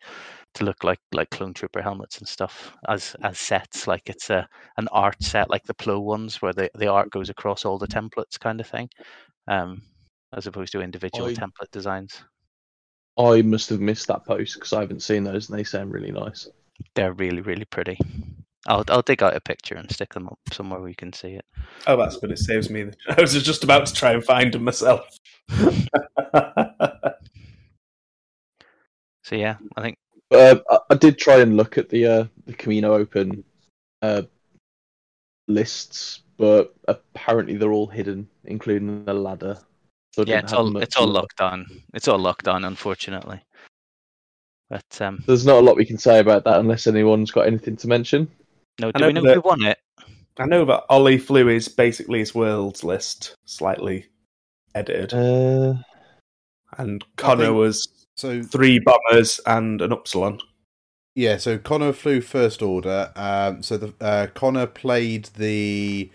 to look like like clone trooper helmets and stuff as as sets like it's a an art set like the Plo ones where the, the art goes across all the templates kind of thing um, as opposed to individual I- template designs. I must have missed that post because I haven't seen those and they sound really nice. They're really, really pretty. I'll I'll dig out a picture and stick them up somewhere where you can see it. Oh, that's good. It saves me. I was just about to try and find them myself. So yeah, I think Uh, I, I did try and look at the uh, the Kamino Open uh, lists, but apparently they're all hidden, including the ladder. So yeah, it's all it's all locked on. It's all locked on, unfortunately. But um, There's not a lot we can say about that unless anyone's got anything to mention. no, I do we know know that- who won it? I know that Ollie flew is basically his world's list, slightly edited, Uh, and Connor think- was So three bombers and an upsilon. Yeah, so Connor flew first order. Um, so the uh, Connor played the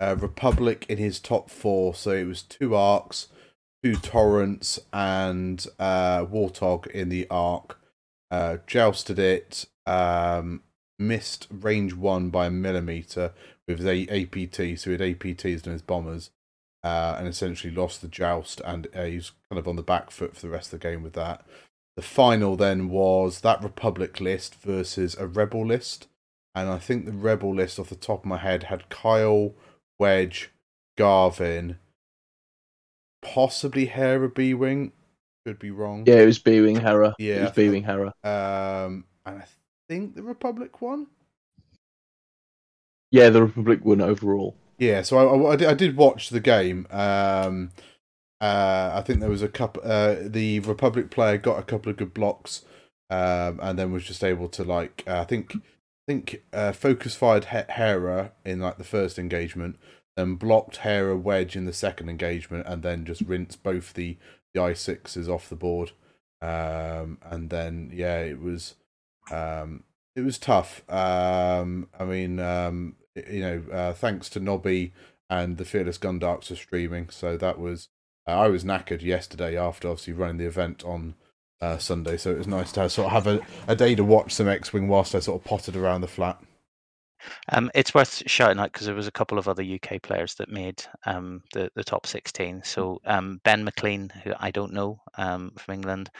uh, Republic in his top four. So it was two arcs, two torrents, and uh, Warthog in the arc. Uh, jousted it. Um, missed range one by a millimeter with his APT. So he had APTs and his bombers, uh, and essentially lost the joust. And uh, he's kind of on the back foot for the rest of the game with that. The final then was that Republic list versus a Rebel list. And I think the Rebel list off the top of my head had Kyle, Wedge, Garvin, possibly Hera B Wing. Could be wrong. yeah, it was B Wing Hera. Yeah, it was B Wing Hera. Um, and I think the Republic won. Yeah, the Republic won overall. Yeah, so I, I, I did- I did watch the game. Um, Uh, I think there was a couple. Uh, the Republic player got a couple of good blocks, um, and then was just able to like. Uh, I think, I think uh, focus fired Hera in like the first engagement, then blocked Hera wedge in the second engagement, and then just rinsed both the the i sixes off the board. Um, and then yeah, it was, um, it was tough. Um, I mean, um, you know, uh, thanks to Nobby and the Fearless Gundarks for streaming, so that was uh, I was knackered yesterday after obviously running the event on uh, Sunday, so it was nice to sort of have a, a day to watch some X Wing whilst I sort of potted around the flat. Um, it's worth shouting out because there was a couple of other UK players that made um, the the top 16. So um, Ben McLean, who I don't know um, from England,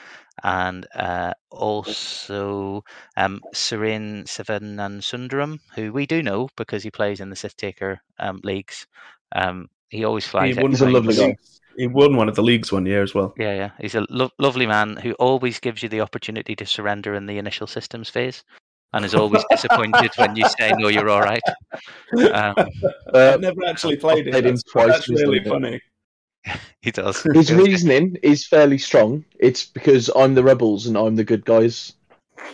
and uh, also um, Serene Sivanan Sundaram, who we do know because he plays in the Sith Taker um, leagues. Um, he always flies. He won, He's lovely guy. he won one of the leagues one year as well. Yeah, yeah. He's a lo- lovely man who always gives you the opportunity to surrender in the initial systems phase and is always disappointed when you say, no, you're all right. Um, Uh, I've never actually played it. played him That's, twice that's really funny. he does. his reasoning is fairly strong. It's because I'm the rebels and I'm the good guys.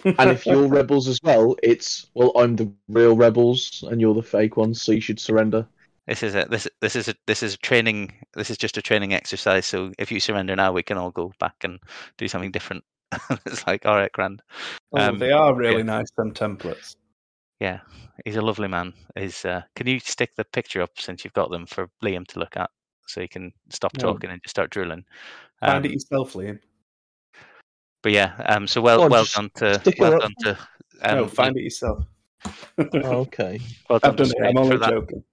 And if you're rebels as well, it's well, I'm the real rebels and you're the fake ones, so you should surrender. This is a this this is a this is a training. This is just a training exercise. So if you surrender now, we can all go back and do something different. it's like all right, grand. Oh, Um, they are really yeah. nice, them templates. Yeah, he's a lovely man. Is uh, can you stick the picture up since you've got them for Liam to look at, so he can stop No. talking and just start drooling. Find Um, it yourself, Liam. but yeah, um, so well on, well done to well done to um, no, find it yourself. Oh, okay. well done I've done it. I'm only joking.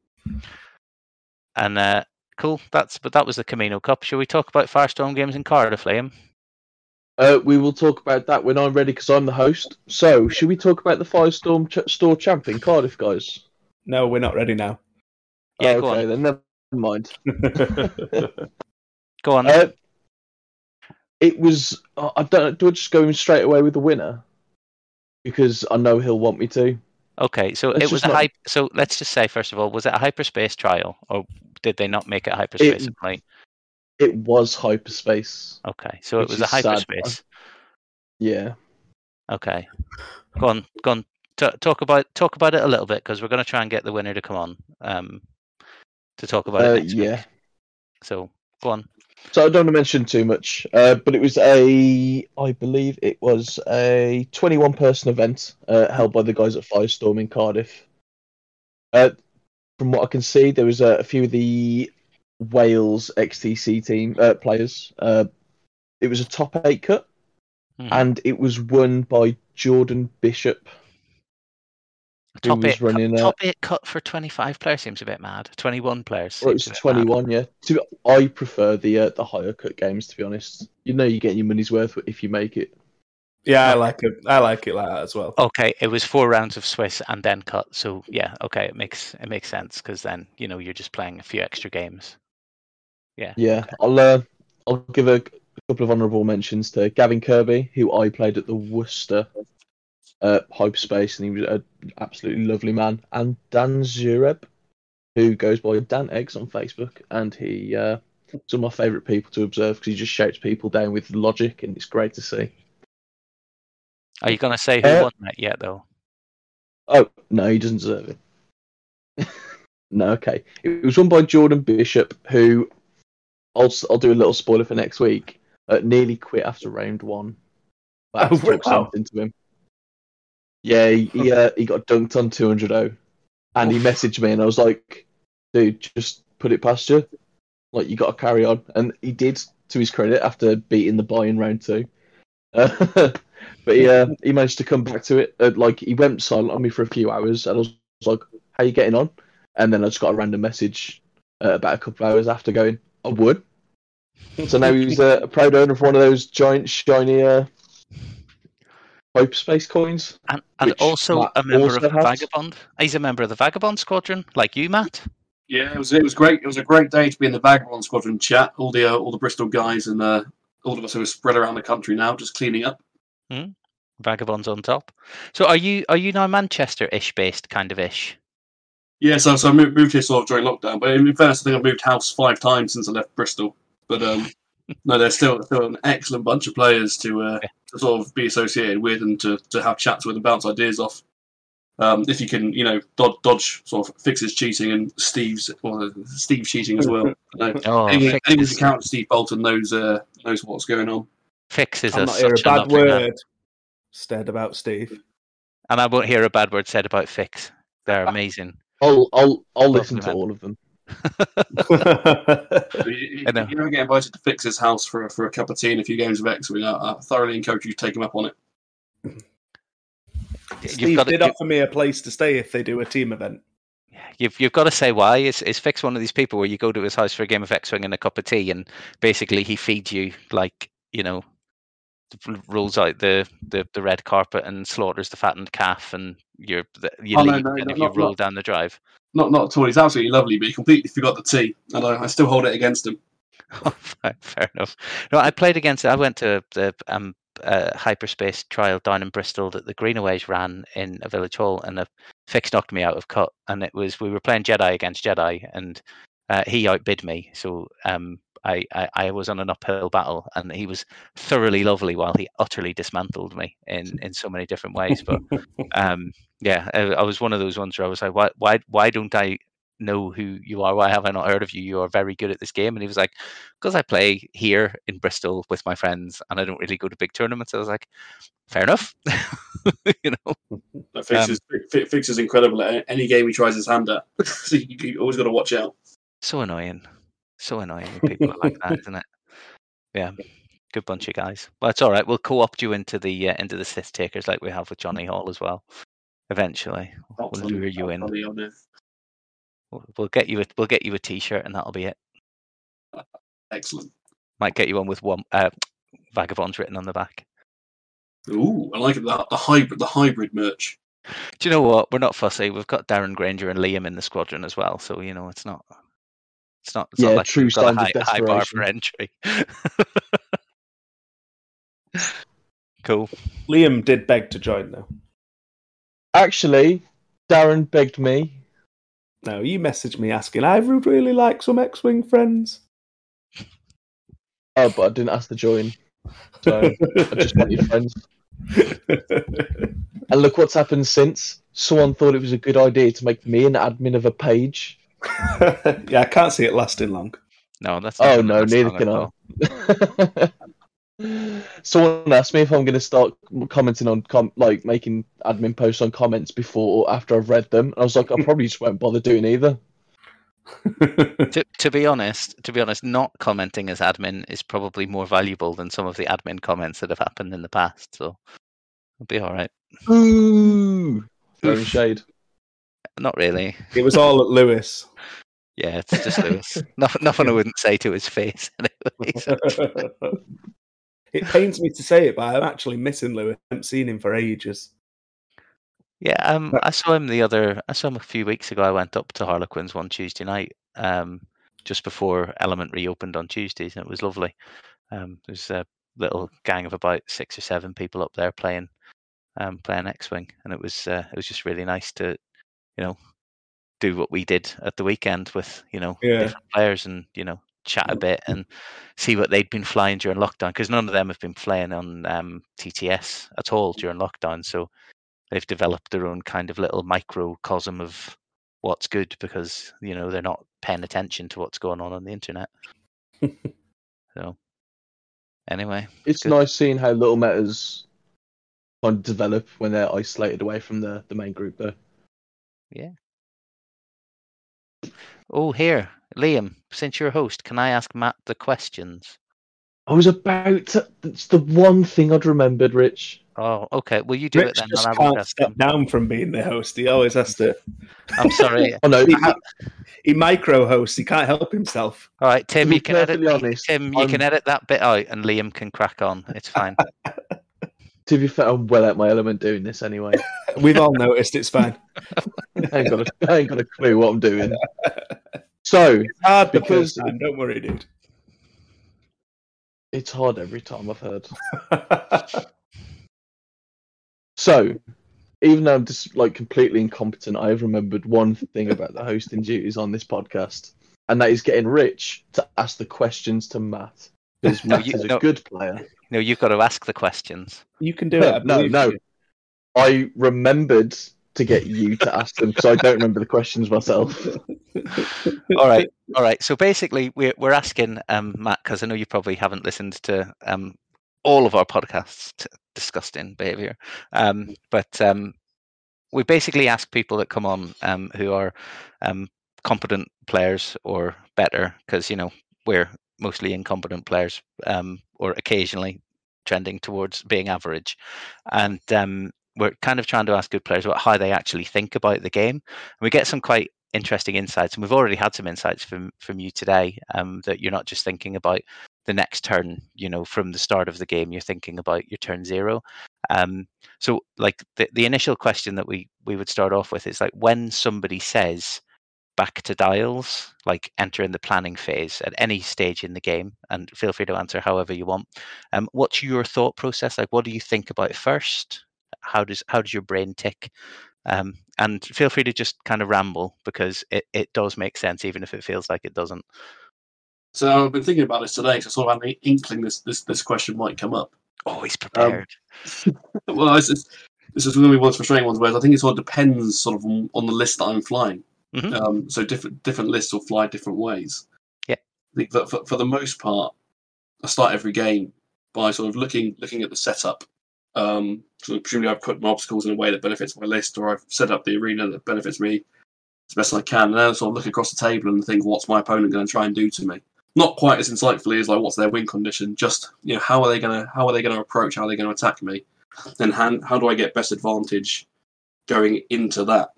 And uh, cool, that's but that was the Kamino Cup. Shall we talk about Firestorm games in Cardiff, Liam? Uh, we will talk about that when I'm ready because I'm the host. So, should we talk about the Firestorm ch- store champ in Cardiff, guys? No, we're not ready now. Yeah, Oh, go okay, on. then never mind. Go on. Uh, it was. uh, I don't. Do I just go in straight away with the winner? Because I know he'll want me to. Okay, so Let's it was a not- hype. So let's just say first of all, was it a hyperspace trial, or did they not make it hyperspace? It- Right. It was hyperspace. Okay, so it was a is sad. hyperspace. Yeah. Okay, go on, go on. T- talk about talk about it a little bit because we're going to try and get the winner to come on um, to talk about Uh, it yeah. week. So go on. So I don't want to mention too much, uh, but it was a, I believe it was a 21 person event uh, held by the guys at Firestorm in Cardiff. Uh, from what I can see, there was a, a few of the Wales XTC team uh, players. Uh, it was a top eight cut, Mhm. and it was won by Jordan Bishop. who Top eight, running cut, a- top eight cut for twenty five players seems a bit mad. Twenty one players. Well, it was a bit mad. 21, yeah. To, I prefer the uh, the higher cut games, to be honest. You know, you get your money's worth if you make it. yeah, I like it. I like it like that as well. Okay, it was four rounds of Swiss and then cut. So yeah, okay, it makes it makes sense because then you know you're just playing a few extra games. Yeah. Yeah, okay. I'll uh, I'll give a, a couple of honourable mentions to Gavin Kirby, who I played at the Worcester uh, Hyperspace, and he was an absolutely lovely man, and Dan Zureb, who goes by Dan Eggs on Facebook, and he uh, is one of my favourite people to observe because he just shouts people down with logic, and it's great to see. Are you going to say who Uh, won that yet though? Oh no, he doesn't deserve it. no, okay. It was won by Jordan Bishop, who I'll I'll do a little spoiler for next week. Uh, nearly quit after round one. I had Oh, to talk wow. something to him. Yeah, he he, uh, he got dunked on 200 0 and he messaged me, and I was like, "Dude, just put it past you. Like you got to carry on." And he did, to his credit, after beating the buy in round two. Uh, but he uh, he managed to come back to it. Uh, like he went silent on me for a few hours, and I was, was like, "How you getting on?" And then I just got a random message uh, about a couple of hours after going, "I would." So now he's uh, a proud owner of one of those giant shiny uh, hyperspace coins. And, and also Matt a member also of the has. Vagabond. He's a member of the Vagabond Squadron, like you, Matt. Yeah, it was it was great. It was a great day to be in the Vagabond Squadron chat. All the uh, all the Bristol guys and uh, all of us who are spread around the country now, just cleaning up. Vagabonds on top. So are you are you now Manchester-ish based, kind of ish? Yeah, so so I moved, moved here sort of during lockdown. But in fairness, I think I've moved house five times since I left Bristol. But um, no, they're still still an excellent bunch of players to uh, Yeah. to sort of be associated with and to, to have chats with and bounce ideas off. Um, if you can, you know, dodge, dodge sort of fixes cheating and Steve's or Steve cheating as well. You know, Oh, anyone, Fix anyone is, who Steve Bolton knows uh, knows what's going on. Fix is I'll a, not hear a bad word said about Steve. and I won't hear a bad word said about Fix. They're amazing. I'll I'll I'll Lovely listen to man. all of them. If you, I know. if you ever get invited to fix his house for for a cup of tea and a few games of X-Wing, I, I thoroughly encourage you to take him up on it. You've Steve got did to, offer me a place to stay if they do a team event. you've you've got to say why. Is is Fix one of these people where you go to his house for a game of X-wing and a cup of tea, and basically he feeds you like you know, r- rolls out the, the, the red carpet and slaughters the fattened calf, and you're the, you Oh, leave no, and no, if you not- roll not- down the drive. Not not at all. He's absolutely lovely, but he completely forgot the tea, and I, I still hold it against him. fair, fair enough. No, I played against. I went to the um, uh, hyperspace trial down in Bristol that the Greenaways ran in a village hall, and a fix knocked me out of cut. And it was we were playing Jedi against Jedi, and uh, he outbid me. So um, I, I I was on an uphill battle, and he was thoroughly lovely while he utterly dismantled me in in so many different ways. But um, yeah, I, I was one of those ones where I was like, why why why don't I know who you are? Why have I not heard of you? You are very good at this game. And he was like, because I play here in Bristol with my friends and I don't really go to big tournaments. I was like, fair enough. you know, No, Fix, Um, is, Fi- Fix is incredible at any game he tries his hand at. so you, you always got to watch out. so annoying. So annoying when people are like that, isn't it? Yeah. Good bunch of guys. Well, it's all right. We'll co-opt you into the uh, into the Sith takers like we have with Johnny Hall as well. Eventually, we'll lure you in. funny, I know. We'll, we'll get you a we'll get you a T-shirt and that'll be it. Excellent. Might get you one with one uh, vagabonds written on the back. Ooh, I like it. The, the hybrid, the hybrid merch. Do you know what? We're not fussy. We've got Darren Granger and Liam in the squadron as well, so you know it's not. It's not. It's Yeah, not like true we've got a high, high bar for entry. cool. Liam did beg to join though. Actually, Darren begged me. No, you messaged me asking, I would really like some X-wing friends. Oh, but I didn't ask to join. So I just want your friends. And look what's happened since. Someone thought it was a good idea to make me an admin of a page. yeah, I can't see it lasting long. No, that's. Oh, not Oh no, neither can. I. Someone asked me if I'm going to start commenting on com- like making admin posts on comments before or after I've read them. And I was like, I probably just won't bother doing either. To, to be honest, to be honest, not commenting as admin is probably more valuable than some of the admin comments that have happened in the past. So it'll be all right. Ooh, shade. Not really. it was all at Lewis. Yeah, it's just Lewis. nothing, nothing I wouldn't say to his face. Anyway, so it pains me to say it, but I'm actually missing Lewis. I haven't seen him for ages. Yeah, um, I saw him the other. I saw him a few weeks ago. I went up to Harlequins one Tuesday night, um, just before Element reopened on Tuesdays, and it was lovely. Um, there was a little gang of about six or seven people up there playing, um, playing X-wing, and it was uh, it was just really nice to, you know, do what we did at the weekend with you know Yeah. different players and you know chat a bit and see what they'd been flying during lockdown because none of them have been flying on um, TTS at all during lockdown. So they've developed their own kind of little microcosm of what's good because you know they're not paying attention to what's going on on the internet. so anyway, It's Good. nice seeing how little metas kind of develop when they're isolated away from the, the main group, though. Oh here Liam, since you're host, can I ask Matt the questions? I was about to. It's the one thing I'd remembered, Rich. Oh, okay. Will you do it then? just I will can't step them? down from being the host. He always has to. I'm sorry. Oh no, He, he micro hosts. He can't help himself. All right, Tim, you can edit. honest, Tim, you can I'm- edit that bit out, and Liam can crack on. It's fine. to be fair, I'm well out my element doing this anyway. We've all noticed. It's fine. I ain't got a, I ain't got a clue what I'm doing. So It's hard Because- time. Don't worry, dude. it's hard every time I've heard. So, even though I'm just like completely incompetent, I have remembered one thing about the hosting duties on this podcast. and that is getting Rich to ask the questions to Matt. Because No, Matt you- is a no. good player. No, you've got to ask the questions. You can do it. I No, no. you. I remembered to get you to ask them because I don't remember the questions myself. all right, all right. So basically, we're we're asking um, Matt because I know you probably haven't listened to um, all of our podcasts. T- disgusting behavior, um, but um, we basically ask people that come on um, who are um, competent players or better, because you know we're mostly incompetent players, um, or occasionally trending towards being average, and um, we're kind of trying to ask good players about how they actually think about the game. And we get some quite interesting insights, and we've already had some insights from from you today. Um, that you're not just thinking about the next turn, you know, from the start of the game, you're thinking about your turn zero. Um, so, like the the initial question that we we would start off with is like when somebody says back to dials, like enter in the planning phase at any stage in the game, and feel free to answer however you want. Um, what's your thought process? Like, what do you think about first? How does how does your brain tick? Um, and feel free to just kind of ramble because it, it does make sense, even if it feels like it doesn't. So I've been thinking about this today. So I sort of had an inkling this this, this question might come up. Always prepared. Well, this is this is going to be one of the frustrating ones. Where I think it sort of depends sort of on, on the list that I'm flying. Mhm. Um, so different different lists will fly different ways. Yeah. I think that for, for the most part, I start every game by sort of looking looking at the setup. Um, so presumably I've put my obstacles in a way that benefits my list, or I've set up the arena that benefits me as best I can, and then I sort of look across the table and think, what's my opponent going to try and do to me? Not quite as insightfully as like what's their win condition, just you know how are they going to how are they going to approach, how are they going to attack me, then how, how do I get best advantage going into that?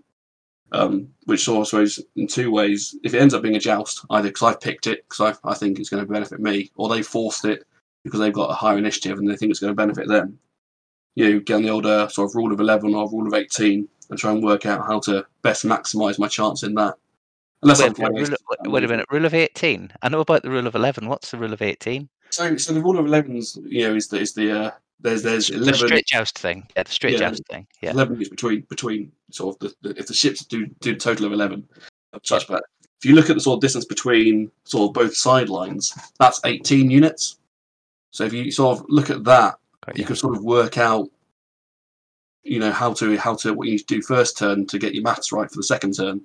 Um, which sort of goes in two ways. If it ends up being a joust, either because I've picked it because I, I think it's going to benefit me, or they forced it because they've got a higher initiative and they think it's going to benefit them. You know, get on the older sort of rule of 11 or rule of 18 and try and work out how to best maximise my chance in that. Unless I'm Wait, a minute, playing rule of, wait a minute, rule of 18. I know about the rule of 11. What's the rule of 18? So, so the rule of 11s, you know, is the, is the uh, there's there's The 11 straight joust thing. Yeah, the straight Yeah. joust thing. Yeah. 11 is between between sort of the, the if the ships do do a total of 11 of such but if you look at the sort of distance between sort of both sidelines that's 18 units so if you sort of look at that Got you you. can sort of work out you know how to how to what you need to do first turn to get your maths right for the second turn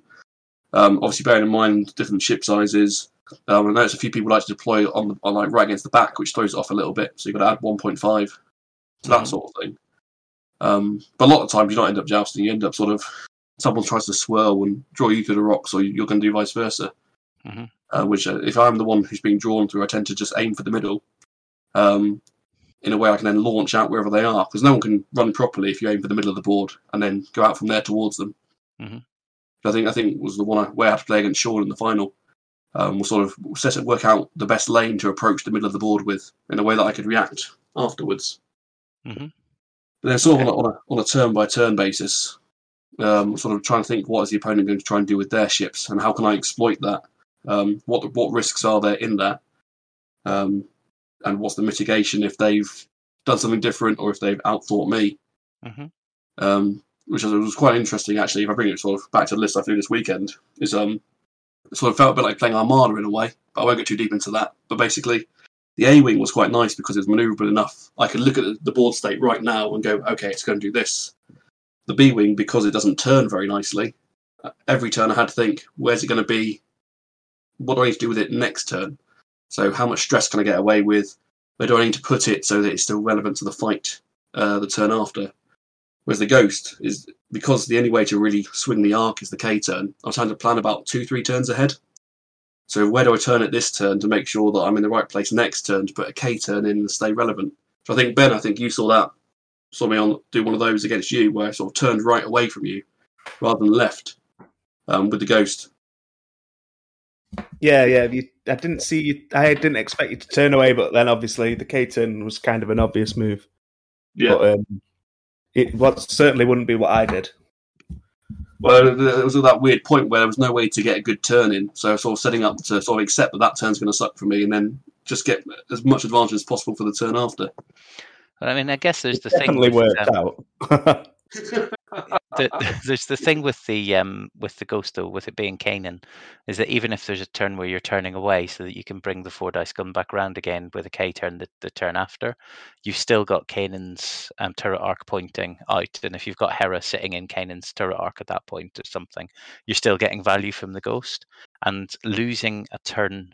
um, obviously bearing in mind different ship sizes um, I notice a few people like to deploy on, the, on like right against the back which throws it off a little bit so you've got to add 1.5 to that Mhm. sort of thing um, but a lot of times you don't end up jousting. You end up sort of someone tries to swirl and draw you to the rocks, or you're going to do vice versa. Mhm. Uh, which, uh, if I'm the one who's being drawn through, I tend to just aim for the middle. Um, in a way, I can then launch out wherever they are because no one can run properly if you aim for the middle of the board and then go out from there towards them. Mhm. I think I think was the one I, way I had to play against Sean in the final. Um, we'll sort of set it, work out the best lane to approach the middle of the board with in a way that I could react afterwards. Mhm. But then, sort of on a, on a, on a turn by turn basis, um, sort of trying to think what is the opponent going to try and do with their ships, and how can I exploit that? Um, what what risks are there in that? Um, and what's the mitigation if they've done something different or if they've outthought me? Mhm. Um, which was, was quite interesting actually. If I bring it sort of back to the list I flew this weekend, is um, sort of felt a bit like playing Armada in a way, but I won't get too deep into that. But basically, the A wing was quite nice because it was maneuverable enough. I could look at the- the board state right now and go, okay, it's going to do this. The B wing, because it doesn't turn very nicely, uh, every turn I had to think, where's it going to be? What do I need to do with it next turn? So how much stress can I get away with? Where do I need to put it so that it's still relevant to the fight uh, the turn after? Whereas the ghost is because the only way to really swing the arc is the K turn. I was trying to plan about two, three turns ahead. So where do I turn at this turn to make sure that I'm in the right place next turn to put a K turn in and stay relevant? So I think Ben, I think you saw that, saw me on do one of those against you where I sort of turned right away from you rather than left um, with the ghost. Yeah, yeah. You, I didn't see. You, I didn't expect you to turn away, but then obviously the K turn was kind of an obvious move. Yeah. But um, it what certainly wouldn't be what I did. Well, there was that weird point where there was no way to get a good turn in, so I was sort of setting up to sort of accept that that turn's going to suck for me, and then just get as much advantage as possible for the turn after. But I mean, I guess there's the thing. Definitely worked um, out. the, there's the thing with the um with the ghost though, with it being Kanan, is that even if there's a turn where you're turning away, so that you can bring the four dice gun back around again with a K turn the, the turn after, you've still got Kanan's um, turret arc pointing out, and if you've got Hera sitting in Kanan's turret arc at that point or something, you're still getting value from the ghost, and losing a turn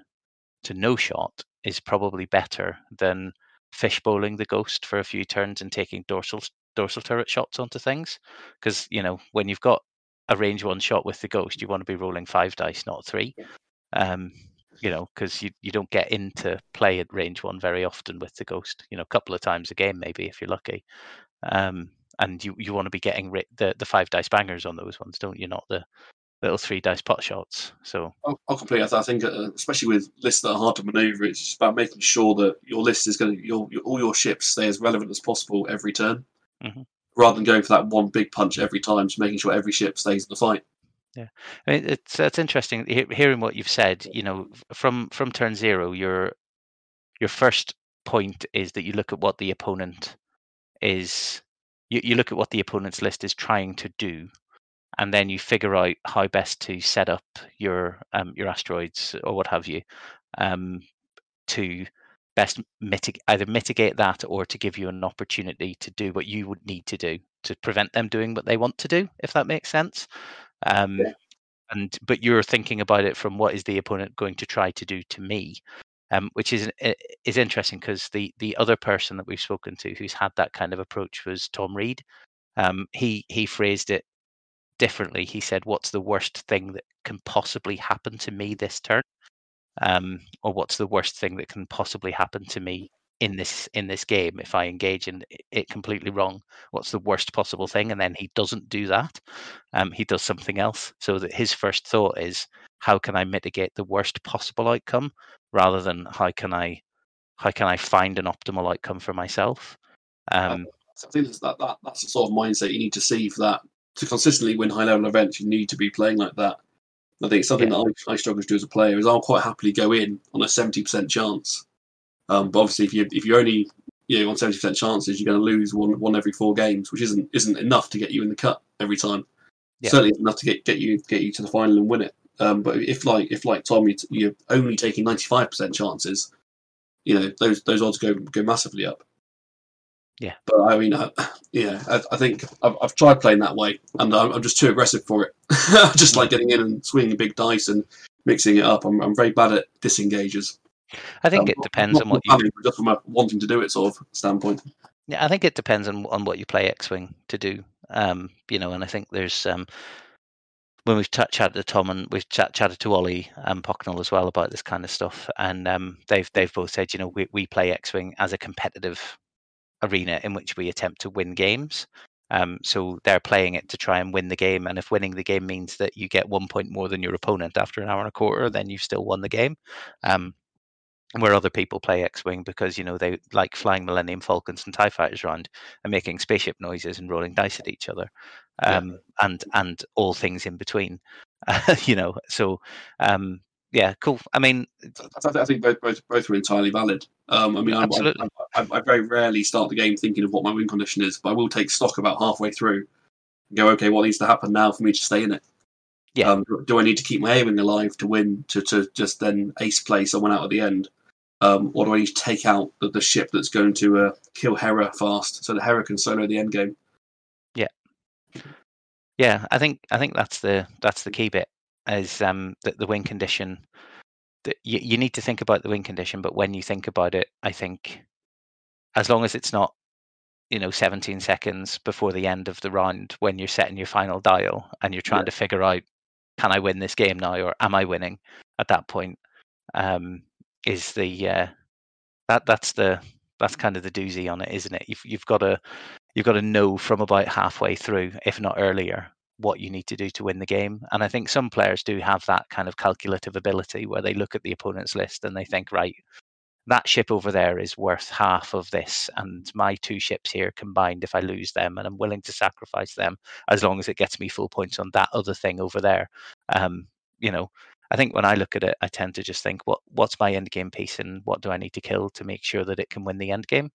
to no shot is probably better than fishbowling the ghost for a few turns and taking dorsal dorsal turret shots onto things. Because you know when you've got a range one shot with the ghost, you want to be rolling five dice, not three. Um, you know, because you, you don't get into play at range one very often with the ghost. You know, a couple of times a game maybe if you're lucky. Um, and you, you want to be getting ri- the the five dice bangers on those ones, don't you? Not the little three dice pot shots. So I'll, I'll complete. I think, uh, especially with lists that are hard to maneuver, it's just about making sure that your list is going to your, your all your ships stay as relevant as possible every turn, Mhm. rather than going for that one big punch every time. Just making sure every ship stays in the fight. Yeah, I mean, it's it's interesting hearing what you've said. You know, from from turn zero, your your first point is that you look at what the opponent is. You, you look at what the opponent's list is trying to do, and then you figure out how best to set up your um, your asteroids or what have you um, to best mitigate either mitigate that or to give you an opportunity to do what you would need to do to prevent them doing what they want to do if that makes sense um, Yeah. and but you're thinking about it from what is the opponent going to try to do to me um, which is is interesting because the the other person that we've spoken to who's had that kind of approach was Tom Reed um, he he phrased it differently. He said, "What's the worst thing that can possibly happen to me this turn?" Um, or what's the worst thing that can possibly happen to me in this in this game if I engage in it completely wrong? What's the worst possible thing? And then he doesn't do that. Um, he does something else. So that his first thought is, "How can I mitigate the worst possible outcome?" rather than how can I how can I find an optimal outcome for myself? Um, I think that's, that, that that's the sort of mindset you need to see for that to consistently win high level events. You need to be playing like that. I think something that I, I struggle to do as a player is I'll quite happily go in on a seventy percent chance. Um, but obviously, if you if you only you know on seventy percent chances, you're going to lose one one every four games, which isn't isn't enough to get you in the cut every time. Yeah. Certainly isn't enough to get, get you get you to the final and win it. Um, but if like if like Tom, you're only taking ninety five percent chances, you know those those odds go go massively up. Yeah. But I mean, I, yeah, I, I think I've, I've tried playing that way, and I'm, I'm just too aggressive for it. Just like getting in and swinging big dice and mixing it up. I'm, I'm very bad at disengages. I think Um, it depends not on what you just from a wanting to do it sort of standpoint. Yeah, I think it depends on on what you play X-wing to do. Um, you know, and I think there's um, when we've chat, chatted to Tom and we've chat, chatted to Ollie and Pocknell as well about this kind of stuff, and um, they've they've both said, you know, we we play X-wing as a competitive arena in which we attempt to win games. Um, so they're playing it to try and win the game, and if winning the game means that you get one point more than your opponent after an hour and a quarter, then you've still won the game. Um, where other people play X-wing because you know they like flying Millennium Falcons and Tie fighters around and making spaceship noises and rolling dice at each other, Yeah. um, and and all things in between. you know, so um, yeah, cool. I mean, I, I think both, both both are entirely valid. Um, I mean, I, Absolutely. I, I, I very rarely start the game thinking of what my win condition is, but I will take stock about halfway through and go, okay, what needs to happen now for me to stay in it? Yeah. Um, do I need to keep my aiming alive to win, to, to just then ace play someone out at the end? Um, or do I need to take out the, the ship that's going to uh, kill Hera fast so that Hera can solo the end game? Yeah, yeah, I think I think that's the that's the key bit is um, the, the win condition. That you, you need to think about the win condition, but when you think about it, I think as long as it's not you know 17 seconds before the end of the round when you're setting your final dial and you're trying Yeah. to figure out can I win this game now or am I winning at that point um, is the uh, that that's the that's kind of the doozy on it, isn't it? You've you've got to you've got to know from about halfway through, if not earlier, what you need to do to win the game. And I think some players do have that kind of calculative ability where they look at the opponent's list and they think, right, that ship over there is worth half of this, and my two ships here combined, if I lose them, and I'm willing to sacrifice them as long as it gets me full points on that other thing over there. Um, you know, I think when I look at it, I tend to just think, what what's my end game piece, and what do I need to kill to make sure that it can win the end game?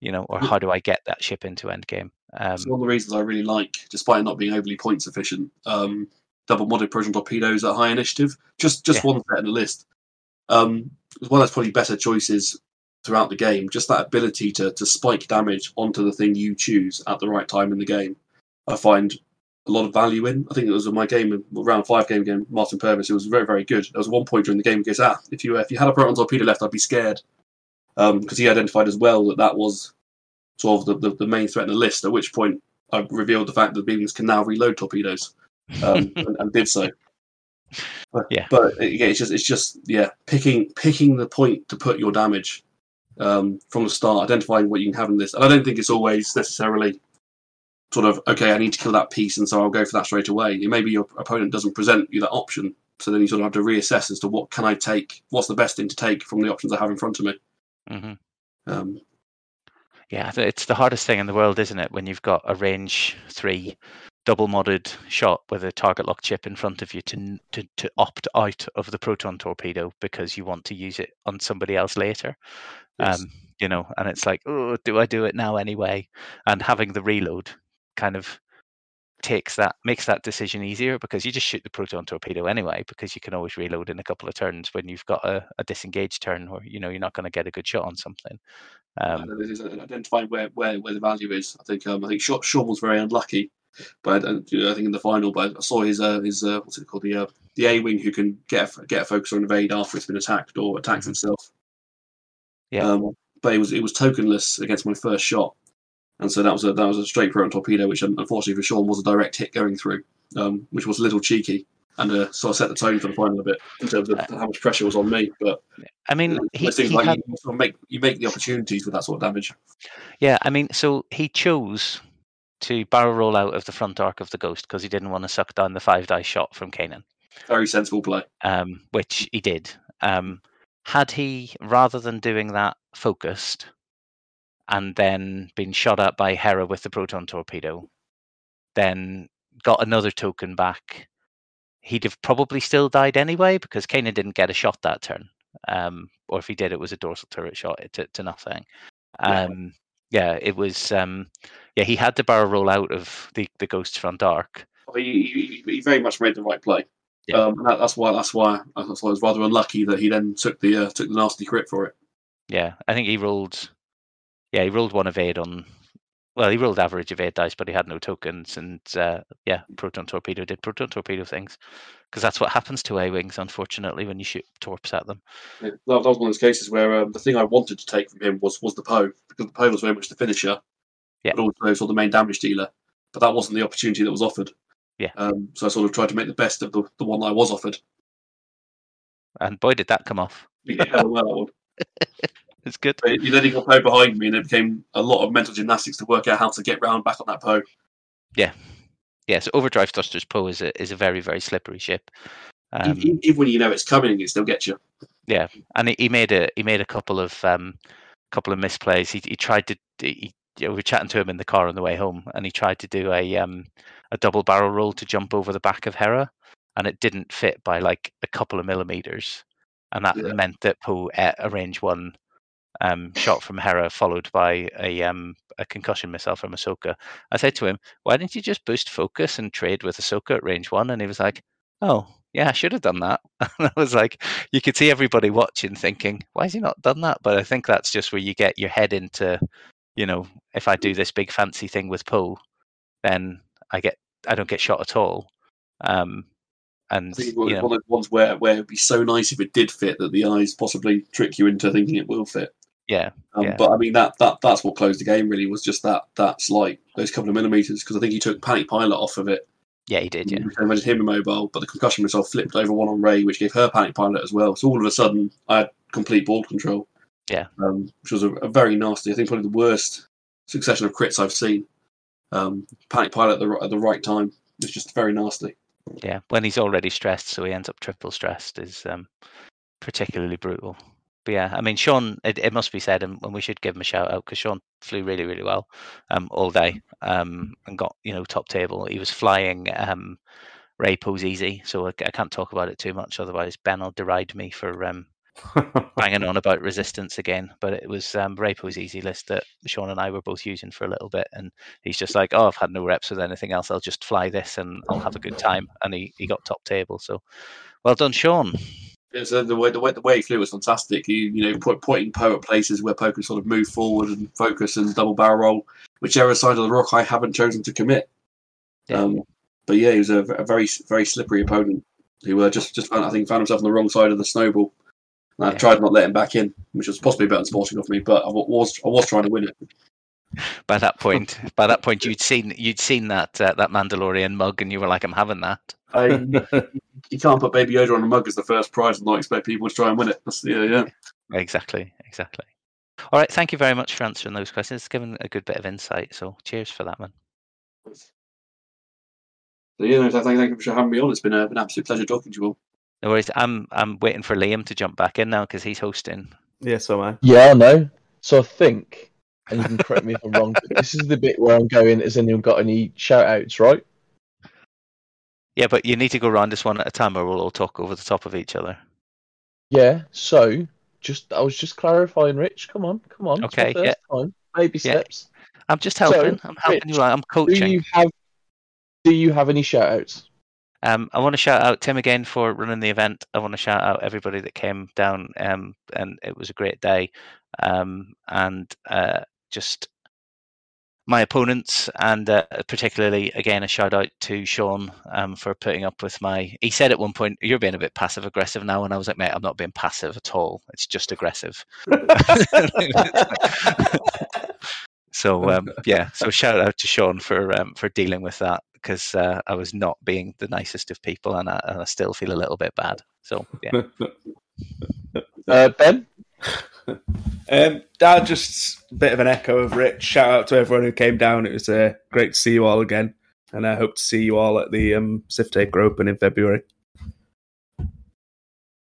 You know, or how do I get that ship into end game? Um, It's one of the reasons I really like, despite not being overly points efficient, um, double modded proton torpedoes at high initiative. Just just Yeah. one set in the list. Um, as well as probably better choices throughout the game, just that ability to to spike damage onto the thing you choose at the right time in the game, I find a lot of value in. I think it was in my game, round five game game, Martin Purvis. It was very very good. There was one point during the game he goes, ah, if you if you had a proton torpedo left, I'd be scared, because he identified as well that that was sort of the, the, the main threat in the list. At which point, I revealed the fact that Beamings can now reload torpedoes, um, and, and did so. But, Yeah. but again, it's just it's just yeah, picking picking the point to put your damage um, from the start, identifying what you can have in this, and I don't think it's always necessarily sort of okay. I need to kill that piece, and so I'll go for that straight away. It maybe your opponent doesn't present you that option, so then you sort of have to reassess as to what can I take, what's the best thing to take from the options I have in front of me. mhm. Um, Yeah, it's the hardest thing in the world, isn't it? When you've got a range three double modded shot with a target lock chip in front of you to, to to opt out of the proton torpedo because you want to use it on somebody else later. Yes. Um, you know, and it's like, oh, do I do it now anyway? And having the reload kind of takes that makes that decision easier because you just shoot the proton torpedo anyway because you can always reload in a couple of turns when you've got a, a disengaged turn or you know you're not going to get a good shot on something. Um, it is identifying where, where, where the value is. I think um, I think Sean was very unlucky, but I, I think in the final, but I saw his uh, his uh, what's it called the uh, the A wing who can get a, get a focus or invade after it's been attacked or attacks Mhm. itself. Yeah. Um, but it was it was tokenless against my first shot, and so that was a that was a straight proton torpedo, which unfortunately for Sean was a direct hit going through, um, which was a little cheeky. And uh, so I set the tone for the final a bit in terms of how much pressure was on me. But I mean, he, it seems he like had, you, sort of make you make the opportunities with that sort of damage. yeah, I mean, so he chose to barrel roll out of the front arc of the Ghost because he didn't want to suck down the five die shot from Kanan, Very sensible play. um, which he did. Um, had he, rather than doing that, focused and then been shot at by Hera with the proton torpedo, then got another token back, he'd have probably still died anyway because Kanan didn't get a shot that turn. Um, or if he did, it was a dorsal turret shot to, to nothing. Yeah. Um, yeah, it was. Um, yeah, he had to barrel roll out of the the Ghost front arc. he, he, he very much made the right play. Yeah. Um, that, that's why that's why that's why I was rather unlucky that he then took the uh, took the nasty crit for it. Yeah, I think he rolled. Yeah, he rolled one evade on. Well, he rolled average evade dice, but he had no tokens, and uh, yeah, proton torpedo did proton torpedo things because that's what happens to A wings, unfortunately, when you shoot torps at them. Yeah, that, was one of those cases where um, the thing I wanted to take from him was was the Poe because the Poe was very much the finisher, Yeah. but also sort of the main damage dealer. But that wasn't the opportunity that was offered. Yeah. Um, so I sort of tried to make the best of the, the one that I was offered. And boy, did that come off! Hell well, that one. It's good. But he then got Poe behind me, and it became a lot of mental gymnastics to work out how to get round back on that Poe. Yes, Overdrive Thrusters Poe is a is a very very slippery ship. Um, even, even when you know it's coming, it still gets you. Yeah, and he, he made a he made a couple of um couple of misplays. He he tried to he, you know, we were chatting to him in the car on the way home, and he tried to do a um a double barrel roll to jump over the back of Hera, and it didn't fit by like a couple of millimeters, and that Yeah. meant that Poe ate a range one um shot from Hera followed by a um a concussion missile from Ahsoka. I said to him, "Why didn't you just boost focus and trade with Ahsoka at range one?" And he was like, "Oh." Yeah, I should have done that. And I was like, you could see everybody watching thinking, why has he not done that? But I think that's just where you get your head into, you know, if I do this big fancy thing with Poe, then I get I don't get shot at all. Um, and I think it you know, one of the ones where, where it'd be so nice if it did fit that the eyes possibly trick you into thinking it will fit. Yeah, Um, Yeah. But I mean that, that that's what closed the game really was just that that slight those couple of millimeters because I think he took panic pilot off of it. yeah, he did. Yeah, imagine him immobile, but the concussion missile flipped over one on Rey, which gave her panic pilot as well. So all of a sudden, I had complete board control. Yeah. um, which was a, a very nasty. I think probably the worst succession of crits I've seen. Um, panic pilot at the at the right time. It's just very nasty. yeah. When he's already stressed, so he ends up triple stressed, is um, particularly brutal. But yeah, I mean, Sean, it, it must be said, and, and we should give him a shout out because Sean flew really, really well um, all day um, and got you know top table. He was flying um, Rey easy, so I, I can't talk about it too much. Otherwise, Ben will deride me for um, banging on about resistance again. But it was um, Rapo's easy list that Sean and I were both using for a little bit, and he's just like, "Oh, I've had no reps with anything else. I'll just fly this, and I'll have a good time." And he, he got top table. So, well done, Sean. So the way the way the way he flew was fantastic. He, you know, put, putting Poe at places where Poe could sort of move forward and focus and double barrel roll, whichever side of the rock I haven't chosen to commit. Yeah. Um, but yeah, he was a, a very very slippery opponent who uh, just just found, I think found himself on the wrong side of the snowball. And I Yeah. tried not letting him back in, which was possibly better than sporting of me, but I was I was trying to win it. By that point, by that point, you'd seen you'd seen that uh, that Mandalorian mug, and you were like, "I'm having that." I, you can't put Baby Yoda on a mug as the first prize and not expect people to try and win it. That's, yeah, yeah. Exactly, exactly. All right, thank you very much for answering those questions. It's given a good bit of insight. So, cheers for that, man. So yeah, no, thank, thank you for having me on. It's been, a, been an absolute pleasure talking to you all. No worries. I'm I'm waiting for Liam to jump back in now because he's hosting. yeah, so am I. Yeah, I know. So I think, and you can correct me if I'm wrong, but this is the bit where I'm going. Has anyone got any shout outs, right? Yeah, but you need to go round this one at a time, or we'll all talk over the top of each other. Yeah, so just I was just clarifying, Rich. Come on, come on. Okay, first yeah. time. Baby Yeah. steps. I'm just So, helping. I'm helping Rich, you out. I'm coaching. Do you have do you have any shout outs? Um, I want to shout out Tim again for running the event. I want to shout out everybody that came down, um, and it was a great day. Um, and uh, just my opponents, and uh, particularly again a shout out to Sean um, for putting up with my. He said at one point, "You're being a bit passive aggressive now," and I was like, "Mate, I'm not being passive at all. It's just aggressive." so um, yeah, so shout out to Sean for um, for dealing with that because uh, I was not being the nicest of people, and I, and I still feel a little bit bad. So yeah, Uh, ben? Um, that just a bit of an echo of Rich. Shout out to everyone who came down. It was uh, great to see you all again, and I hope to see you all at the um, Sith Taker Open in February.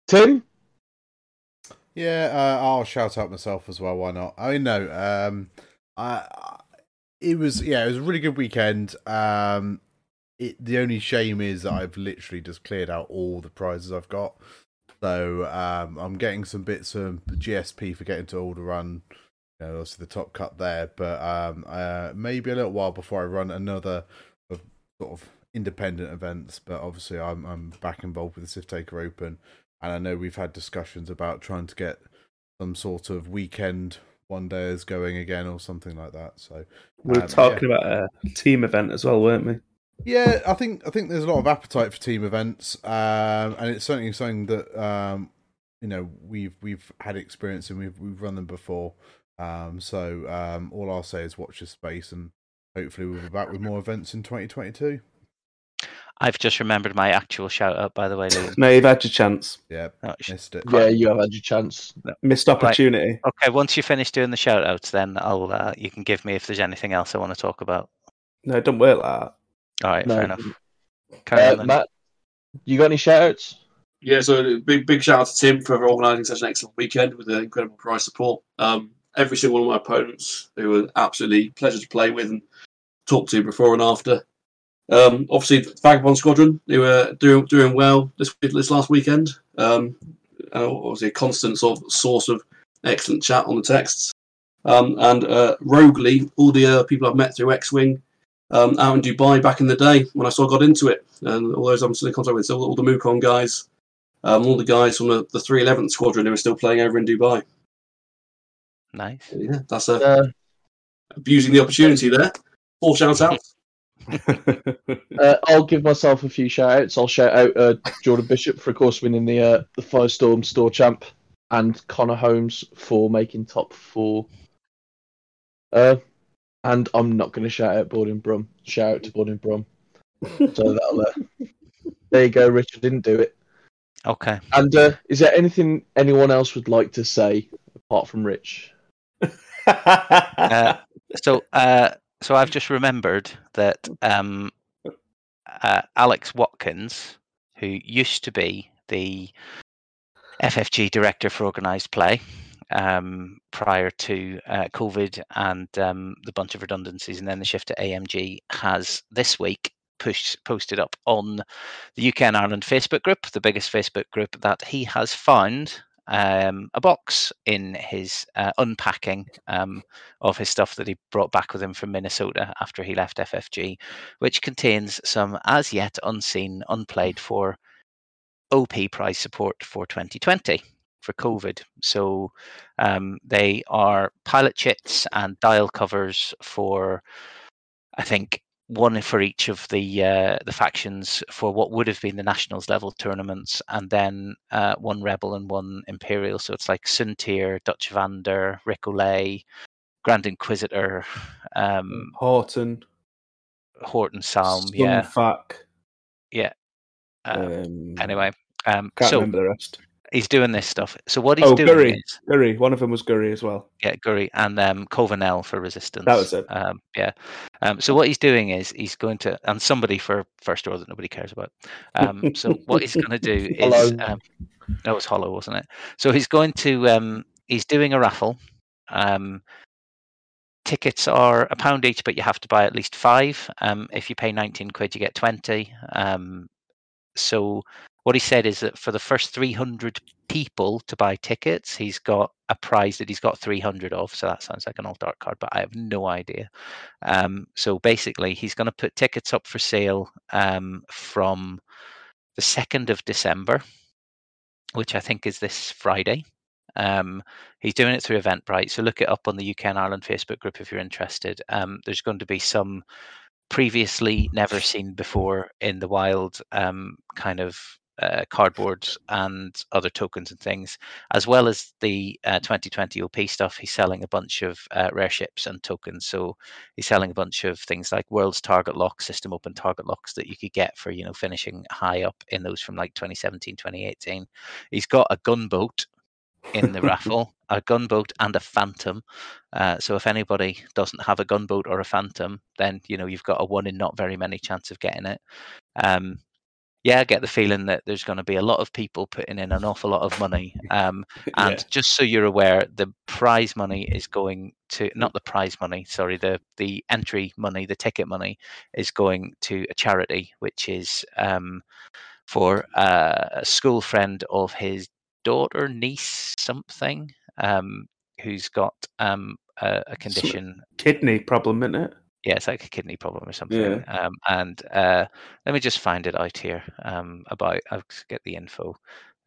Tim? Yeah, uh, I'll shout out myself as well. Why not? I mean, no. Um, I, I- it was yeah, it was a really good weekend. Um, it the only shame is that I've literally just cleared out all the prizes I've got. So um, I'm getting some bits of GSP for getting to Run. You know, obviously the top cut there, but um, uh, maybe a little while before I run another of sort of independent events. But obviously, I'm I'm back involved with the Sith Taker Open, and I know we've had discussions about trying to get some sort of weekend one days going again or something like that. So We were Um, talking about a team event as well, weren't we? Yeah, I think I think there's a lot of appetite for team events, um, and it's certainly something that um, you know we've we've had experience and we've we've run them before. Um, so um, all I'll say is watch this space, and hopefully we'll be back with more events in 2022. I've just remembered my actual shout out. By the way, Liam. No, you've had your chance. Yeah, Oh, missed it. Yeah, you have had your chance. Missed opportunity. Okay, once you finish doing the shout outs, then I'll uh, you can give me if there's anything else I want to talk about. No, don't work like that. All right, No. fair enough. Carry Uh, on. Matt, you got any shout outs? Yeah, so big big shout out to Tim for organising such an excellent weekend with the incredible prize support. Um, every single one of my opponents, they were absolutely a pleasure to play with and talk to before and after. Um, obviously, the Vagabond Squadron, they were doing doing well this this last weekend. Um, and obviously, a constant sort of source of excellent chat on the texts. Um, and uh, Roguely, all the uh, people I've met through X Wing um, out in Dubai back in the day when I sort of got into it, and all those I'm still in contact with, so all, all the Mukon guys, um, all the guys from the, the 311th Squadron who are still playing over in Dubai. Nice. So, yeah, that's uh, Uh, abusing the opportunity there. Four shout outs. uh, I'll give myself a few shout outs. I'll shout out uh, Jordan Bishop for, of course, winning the uh, the Firestorm Store Champ, and Connor Holmes for making top four. Uh, and I'm not going to shout out Borden Brum. Shout out to Borden Brum. So that'll. Uh, there you go, Richard. Didn't do it. Okay. And uh, is there anything anyone else would like to say apart from Rich? Uh, so, uh, so I've just remembered that um, uh, Alex Watkins, who used to be the FFG director for organised play um, prior to uh, COVID and um, the bunch of redundancies, and then the shift to AMG, has this week pushed posted up on the UK and Ireland Facebook group, the biggest Facebook group, that he has found um, a box in his uh, unpacking um, of his stuff that he brought back with him from Minnesota after he left FFG, which contains some as yet unseen, unplayed for OP prize support for 2020 for COVID. So um, they are pilot chits and dial covers for, I think, one for each of the uh, the factions for what would have been the nationals level tournaments, and then uh, one rebel and one imperial. So it's like Soontir, Dutch Vander, Ric Olié, Grand Inquisitor, um, Horton, Horton Salm, yeah, yeah. Um, Um, anyway, um, can't so remember the rest. He's doing this stuff. So what he's Oh, doing Guri. is Guri. One of them was Guri as well. yeah, Guri and um, Covanel for resistance. That was it. Um, yeah. Um, so what he's doing is he's going to and somebody for first order that nobody cares about. Um, so what he's going to do is um, that was hollow, wasn't it? So he's going to um, he's doing a raffle. Um, tickets are a pound each, but you have to buy at least five. Um, if you pay nineteen quid, you get twenty. Um, so what he said is that for the first 300 people to buy tickets, he's got a prize that he's got 300 of. So that sounds like an alt art card, but I have no idea. Um, so basically, he's going to put tickets up for sale um, from the 2nd of December, which I think is this Friday. Um, he's doing it through Eventbrite. So look it up on the UK and Ireland Facebook group if you're interested. Um, there's going to be some previously never seen before in the wild um, kind of uh, cardboards and other tokens and things, as well as the uh, 2020 OP stuff. He's selling a bunch of uh, rare ships and tokens. So he's selling a bunch of things like World's Target Lock, System Open Target Locks that you could get for you know finishing high up in those from like 2017, 2018. He's got a gunboat in the raffle, a gunboat and a phantom. Uh, so if anybody doesn't have a gunboat or a phantom, then you know you've got a one in not very many chance of getting it. Um, yeah, I get the feeling that there's going to be a lot of people putting in an awful lot of money. Um, and Yeah. just so you're aware, the prize money is going to not the prize money, sorry, the the entry money, the ticket money is going to a charity, which is um, for uh, a school friend of his daughter, niece, something, um, who's got um, a, a condition. Kidney problem, isn't it? Yeah, it's like a kidney problem or something. Um, and uh, let me just find it out here um, about. I'll get the info.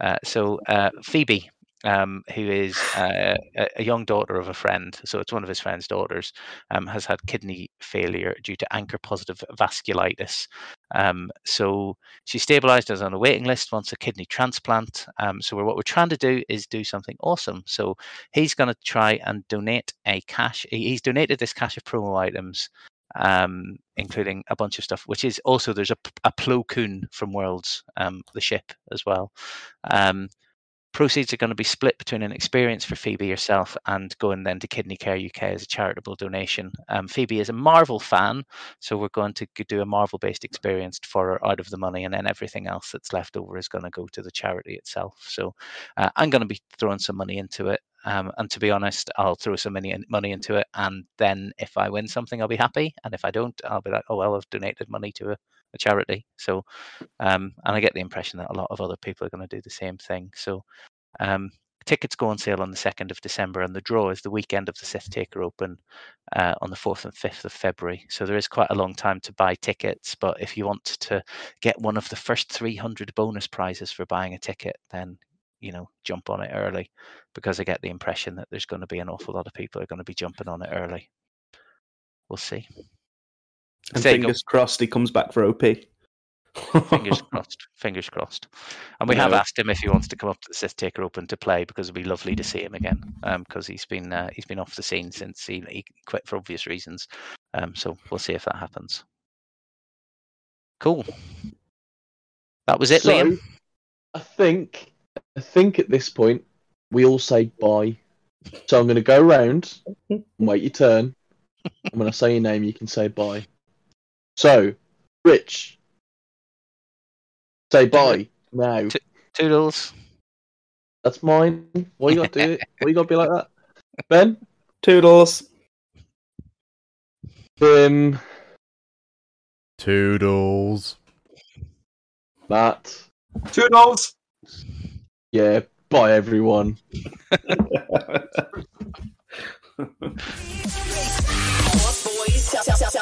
Uh, so uh, Phoebe, um, who is uh, a, a young daughter of a friend, so it's one of his friend's daughters, um, has had kidney failure due to ANCA positive vasculitis. Um, so she's stabilized as on a waiting list, wants a kidney transplant. Um, so we're, what we're trying to do is do something awesome. So he's going to try and donate a cash. He's donated this cache of promo items, um, including a bunch of stuff, which is also there's a Plo Koon from Worlds, um, the ship as well. Um, proceeds are going to be split between an experience for Phoebe herself and going then to Kidney Care UK as a charitable donation. Um, Phoebe is a Marvel fan, so we're going to do a Marvel based experience for her out of the money, and then everything else that's left over is going to go to the charity itself. So uh, I'm going to be throwing some money into it. Um, and to be honest, I'll throw some money, money into it, and then if I win something, I'll be happy. And if I don't, I'll be like, oh well, I've donated money to a, a charity. So, um, and I get the impression that a lot of other people are going to do the same thing. So, um, tickets go on sale on the 2nd of December, and the draw is the weekend of the Sith Taker Open uh, on the 4th and 5th of February. So there is quite a long time to buy tickets. But if you want to get one of the first 300 bonus prizes for buying a ticket, then you know jump on it early because I get the impression that there's going to be an awful lot of people are going to be jumping on it early. We'll see. And There fingers crossed he comes back for OP. Fingers crossed. Fingers crossed. And we have asked him if he wants to come up to the Sith Taker Open to play because it'd be lovely to see him again. Because he's been uh, he's been off the scene since he, he quit for obvious reasons. Um, so we'll see if that happens. Cool. That was it, So, Liam. I think, I think at this point we all say bye. So I'm going to go round and wait your turn. And when I say your name, you can say bye. So, Rich, say bye now. T- Toodles. That's mine. Why you got to do it? Why you got to be like that? Ben, Toodles. Tim, Toodles. Matt. Toodles. Yeah, Bye, everyone.